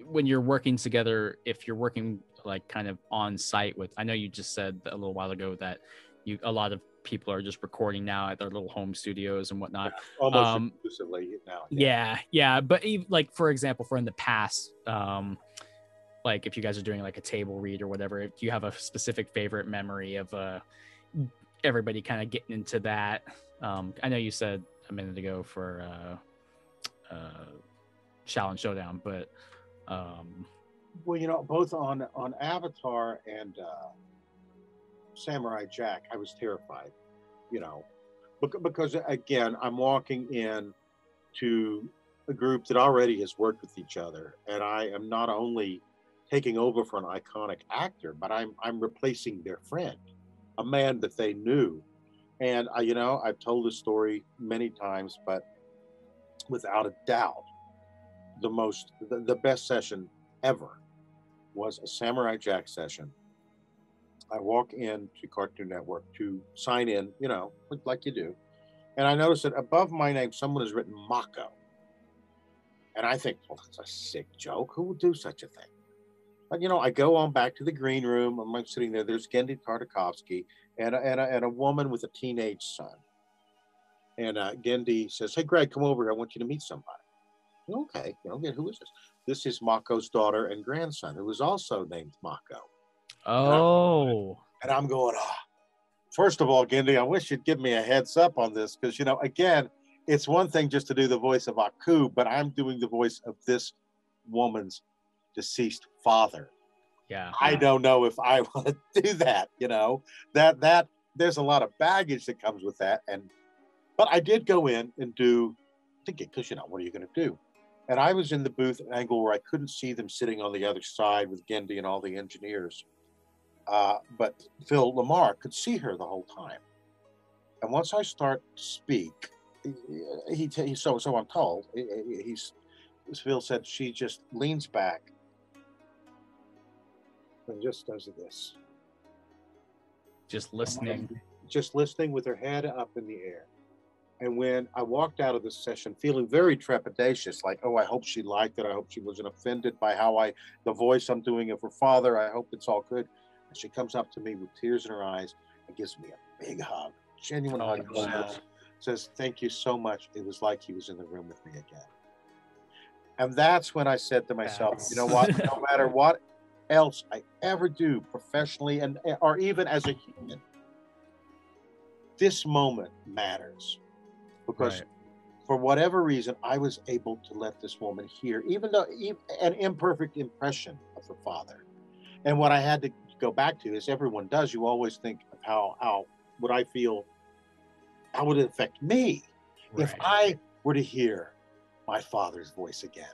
when you're working together, if you're working like kind of on site with, I know you just said a little while ago that you a lot of people are just recording now at their little home studios and whatnot. Almost Um, exclusively now. Yeah, yeah, but ev- like for example, for in the past, um, like if you guys are doing like a table read or whatever, do you have a specific favorite memory of uh everybody kind of getting into that? Um, I know you said a minute ago for uh, uh, Xiaolin Showdown, but um, Well, you know, both on on Avatar and uh, Samurai Jack, I was terrified. You know, because again, I'm walking in to a group that already has worked with each other, and I am not only taking over for an iconic actor, but I'm I'm replacing their friend, a man that they knew. And I, you know, I've told this story many times, but without a doubt, the most the, the best session ever was a Samurai Jack session. I walk in to Cartoon Network to sign in, you know, like you do. And I notice that above my name, someone has written Mako. And I think, well, that's a sick joke. Who would do such a thing? But, you know, I go on back to the green room. I'm like sitting there. There's Genndy Tartakovsky and a, and, a, and a woman with a teenage son. And uh, Genndy says, Hey, Greg, come over here. I want you to meet somebody. Okay, you know, okay, who is this? This is Mako's daughter and grandson, who was also named Mako. Oh, And I'm going, ah. First of all, Genndy, I wish you'd give me a heads up on this because, you know, again, it's one thing just to do the voice of Aku, but I'm doing the voice of this woman's deceased father. yeah, I don't know if I want to do that, you know. That that there's a lot of baggage that comes with that. And but I did go in and do to get because you know, what are you gonna do? And I was in the booth angle where I couldn't see them sitting on the other side with Genndy and all the engineers. Uh, but Phil LaMarr could see her the whole time. And once I start to speak, he, he, so so I'm told. he- he- He's Phil said, she just leans back and just does this, just listening. just listening with her head up in the air. And when I walked out of this session feeling very trepidatious, like, oh, I hope she liked it. I hope she wasn't offended by how I, the voice I'm doing of her father. I hope it's all good. And she comes up to me with tears in her eyes and gives me a big hug, genuine Oh, hug. and wow. Says, thank you so much. It was like he was in the room with me again. And that's when I said to myself, That's- you know what? No matter what else I ever do professionally and eh, or even as a human, this moment matters. Because Right. for whatever reason, I was able to let this woman hear, even though e- an imperfect impression of her father. And what I had to go back to is everyone does. You always think of how how would I feel? How would it affect me if I were to hear my father's voice again?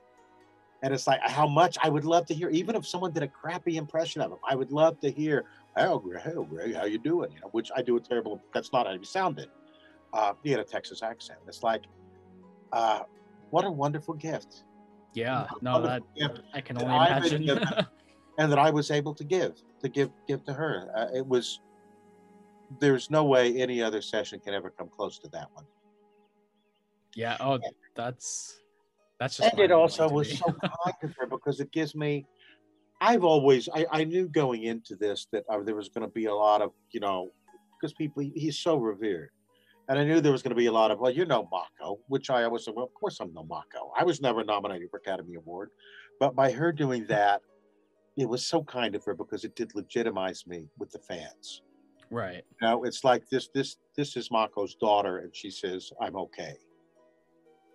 And it's like how much I would love to hear, even if someone did a crappy impression of him. I would love to hear, "Oh, Greg, hey, Greg, how you doing?" You know, which I do a terrible. That's not how he sounded. Uh, he had a Texas accent. It's like, uh, what a wonderful gift, yeah, no, that gift I can only imagine. given. and that I was able to give to give give to her. Uh, it was. There's no way any other session can ever come close to that one. yeah. Oh, that's that's just. and it also was so kind of her because it gives me i've always i, I knew going into this that uh, there was going to be a lot of you know because people he's so revered and i knew there was going to be a lot of well you know mako which i always said well of course i'm no mako i was never nominated for academy award but by her doing that it was so kind of her because it did legitimize me with the fans right. you know it's like this this this is mako's daughter and she says i'm okay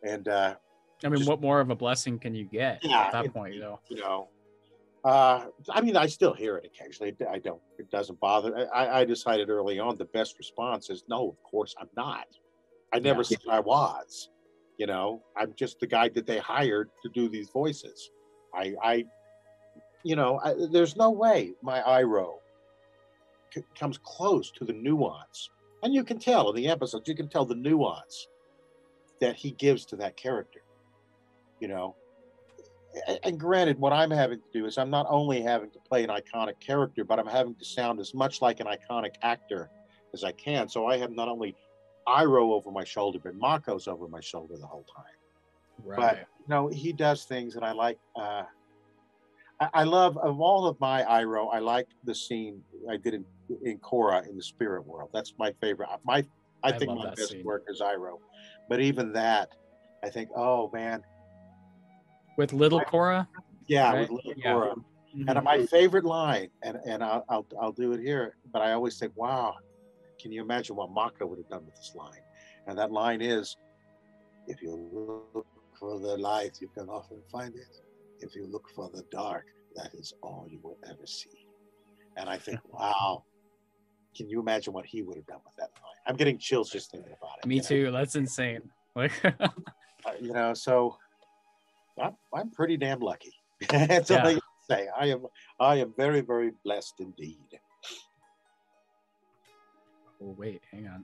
and uh I mean, Just- what more of a blessing can you get Yeah, at that it- point, though? you know uh i mean i still hear it occasionally i don't it doesn't bother i i decided early on the best response is no of course i'm not i never Yeah. said i was you know i'm just the guy that they hired to do these voices i i you know I, there's no way my Iroh c- comes close to the nuance and you can tell in the episodes you can tell the nuance that he gives to that character you know and granted, what I'm having to do is I'm not only having to play an iconic character, but I'm having to sound as much like an iconic actor as I can. So I have not only Iroh over my shoulder, but Mako's over my shoulder the whole time. Right. But you know, he does things that I like. Uh, I, love of all of my Iroh. I like the scene I did in in Korra in the spirit world. That's my favorite. My I, I think my best scene. work is Iroh, but even that, I think, oh man, With little I- Korra. yeah, Right? with little Yeah. Korra. Mhm. And my favorite line, and, and I'll, I'll I'll do it here, but I always say, "Wow, can you imagine what Mako would have done with this line?" And that line is, "If you look for the light, you can often find it. If you look for the dark, that is all you will ever see." And I think, "Wow, can you imagine what he would have done with that line?" I'm getting chills just thinking about it. Me you know? too. That's insane. Like, Uh, you know, so I'm, I'm pretty damn lucky. That's all Yeah. I can say. I am I am very very blessed indeed. oh, wait, hang on.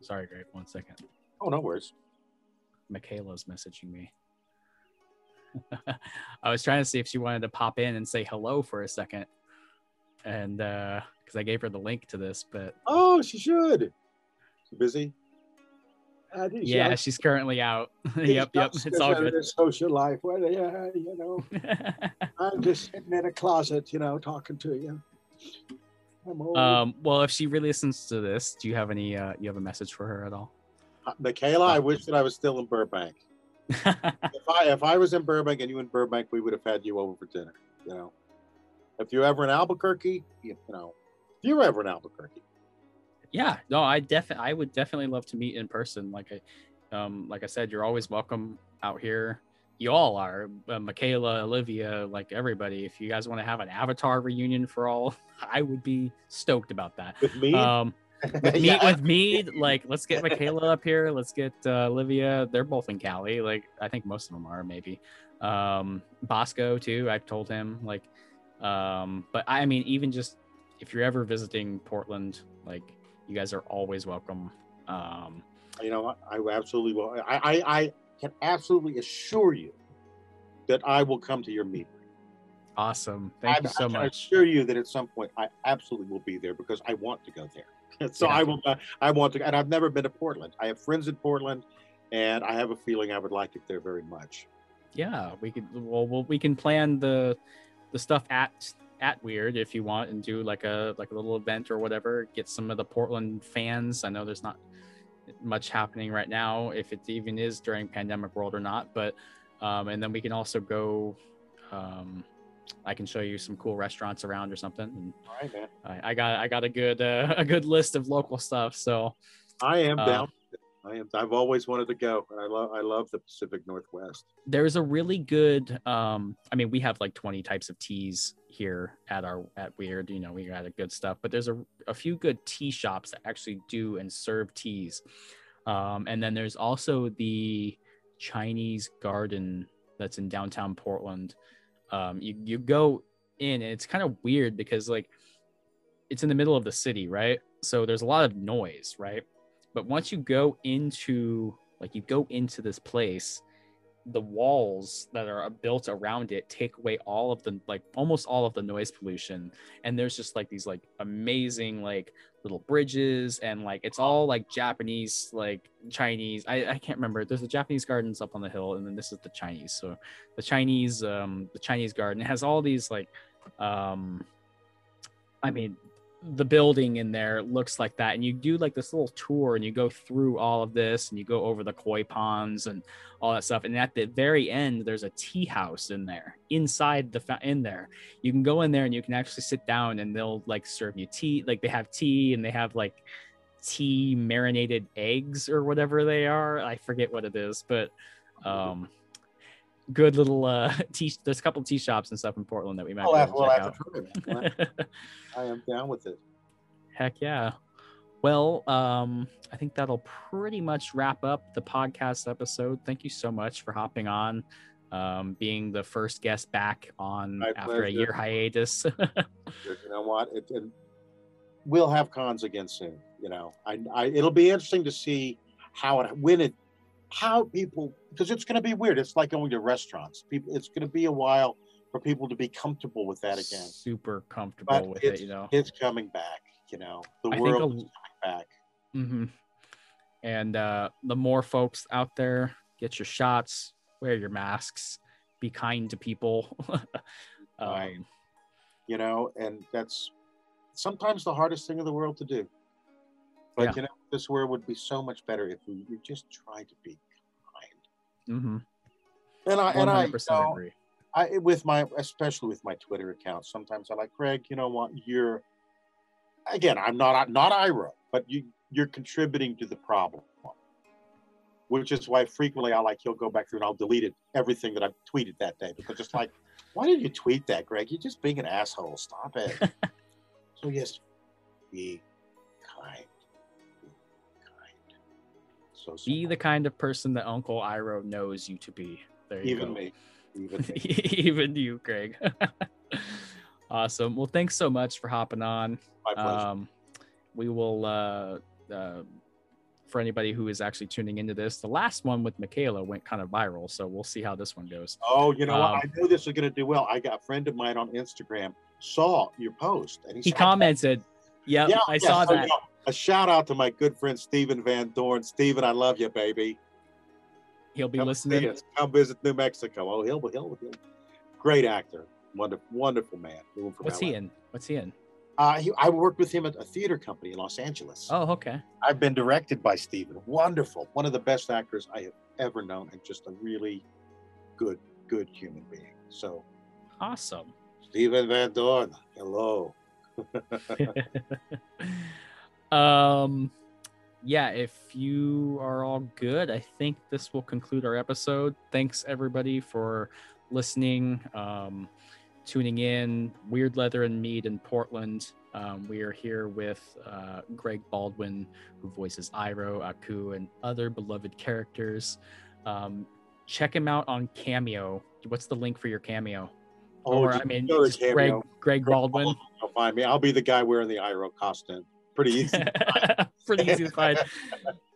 Sorry, Greg. One second. Oh no worries. Michaela's messaging me. I was trying to see if she wanted to pop in and say hello for a second, and because I gave her the link to this, but Oh, she should. She busy. Uh, yeah, she's currently out. yep, yep, it's all good. Social life. Well, yeah, you know, I'm just sitting in a closet, you know, talking to you. I'm old. um, well, if she really listens to this, do you have any? Uh, you have a message for her at all? Michaela, I wish that I was still in Burbank. If I if I was in Burbank and you in Burbank, we would have had you over for dinner. You know, if you're ever in Albuquerque, you, you know, if you're ever in Albuquerque, yeah no i definitely i would definitely love to meet in person like i um like i said you're always welcome out here. You all are uh, michaela olivia like everybody. If you guys want to have an avatar reunion for all i would be stoked about that. With me, um meet Yeah. with me like let's get michaela up here let's get uh, olivia they're both in cali like i think most of them are maybe um Basco too i've told him like um but i mean even just if you're ever visiting portland like you guys are always welcome um you know, I absolutely will. I, I, I can absolutely assure you that I will come to your meeting. awesome thank I, you so I much assure you that at some point I absolutely will be there because I want to go there. so Yeah. I will. I want to, and I've never been to Portland. I have friends in Portland, and I have a feeling I would like it there very much. yeah we could well, well we can plan the the stuff at at Wyrd if you want and do like a like a little event or whatever get some of the portland fans i know there's not much happening right now, if it even is during pandemic world or not. But um, and then we can also go. Um, I can show you some cool restaurants around or something. And All right, man. I, I got I got a good uh, a good list of local stuff. So I am Uh, down. I am. I've always wanted to go, and I love. I love the Pacific Northwest. there's a really good um i mean we have like 20 types of teas here at our at Wyrd you know we got a good stuff but there's a, a few good tea shops that actually do and serve teas um and then there's also the chinese garden that's in downtown portland um you you go in and it's kind of weird because like it's in the middle of the city right? So there's a lot of noise right? But once you go into like you go into this place the walls that are built around it take away all of the like almost all of the noise pollution. And there's just like these like amazing like little bridges and like it's all like japanese like chinese. I, I can't remember. There's the japanese gardens up on the hill and then this is the chinese. So the chinese um the chinese garden it has all these like um i mean the building in there looks like that and you do like this little tour and you go through all of this and you go over the koi ponds and all that stuff and at the very end there's a tea house in there inside the in there. You can go in there and you can actually sit down and they'll like serve you tea like they have tea and they have like tea marinated eggs or whatever they are. I forget what it is but um good little uh tea there's a couple tea shops and stuff in portland that we might be have, we'll check have to try it. man. I am down with it. Heck yeah. Well, um, I think that'll pretty much wrap up the podcast episode. Thank you so much for hopping on, um, being the first guest back on My after a year hiatus. You know what? It, it, we'll have cons again soon. You know, I, I it'll be interesting to see how it when it how people because it's going to be weird. It's like going to restaurants. People, it's going to be a while for people to be comfortable with that again. Super comfortable But with it, you know. it's coming back. You know, the I world a- is coming back. hmm And uh, the more folks out there, get your shots, wear your masks, be kind to people. Right. um, You know, and that's sometimes the hardest thing in the world to do. But Yeah. you know, this world would be so much better if we, we just tried to be kind. mhm. And I and I, you know, agree. I with my especially with my Twitter account, sometimes I like Greg. You know what? You're again. I'm not not Iroh, but you you're contributing to the problem, which is why frequently I like he'll go back through and I'll delete it everything that I've tweeted that day because it's like, why did you tweet that, Greg? You're just being an asshole. Stop it. so yes, be Be the kind of person that Uncle Iroh knows you to be. There you even go. me, even me. Even you, Greg. awesome. Well, thanks so much for hopping on. My pleasure. Um, we will, uh, uh, for anybody who is actually tuning into this, the last one with Michaela went kind of viral. So we'll see how this one goes. Oh, you know Um, what? I know this is going to do well. I got a friend of mine on Instagram saw your post and he, He commented. Yep, Yeah, I yeah, saw so, that. yeah, a shout out to my good friend Stephen Van Dorn. Stephen, I love you, baby. He'll be Come listening. Come visit New Mexico. Oh, he'll, he'll, he'll. Great actor. Wonderful, wonderful man. What's he in? What's he in? Uh, he, I worked with him at a theater company in Los Angeles. Oh, okay. I've been directed by Stephen. Wonderful. One of the best actors I have ever known and just a really good, good human being. So, Awesome. Stephen Van Dorn, hello. um yeah if you are all good i think this will conclude our episode. Thanks everybody for listening um tuning in. Wyrd leather and mead in portland. Um, we are here with uh, greg baldwin who voices Iroh aku and other beloved characters. Um, check him out on cameo. What's the link for your cameo? Or i mean greg greg baldwin. I'll find me. I'll be the guy wearing the Iroh costume. Pretty easy. pretty easy to find.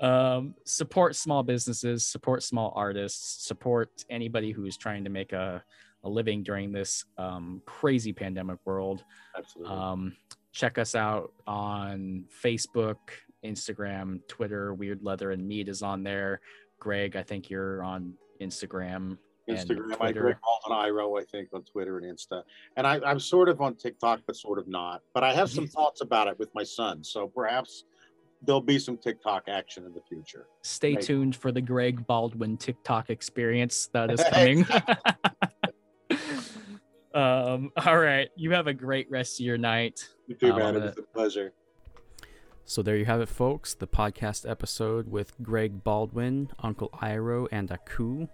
Um, support small businesses support small artists support anybody who's trying to make a, a living during this um, crazy pandemic world. Absolutely. um, check us out on facebook instagram twitter. Wyrd leather and meat is on there. Greg i think you're on instagram Instagram. I Twitter. Greg Baldwin Iroh, I think, on Twitter and Insta. And I, I'm sort of on TikTok, but sort of not. But I have some thoughts about it with my son. So perhaps there'll be some TikTok action in the future. Stay Right. tuned for the Greg Baldwin TikTok experience that is coming. um, all right. You have a great rest of your night. You too, man. It was a pleasure. So there you have it, folks. The podcast episode with Greg Baldwin, Uncle Iroh, and Aku.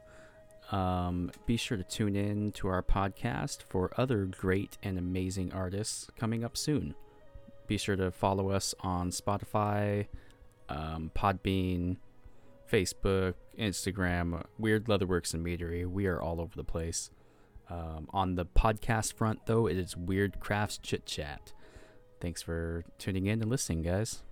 Um, be sure to tune in to our podcast for other great and amazing artists coming up soon. Be sure to follow us on Spotify, um, Podbean, Facebook, Instagram, Wyrd Leatherworks and Meadery. We are all over the place. Um, on the podcast front, though, it is Wyrd Crafts Chit Chat. Thanks for tuning in and listening, guys.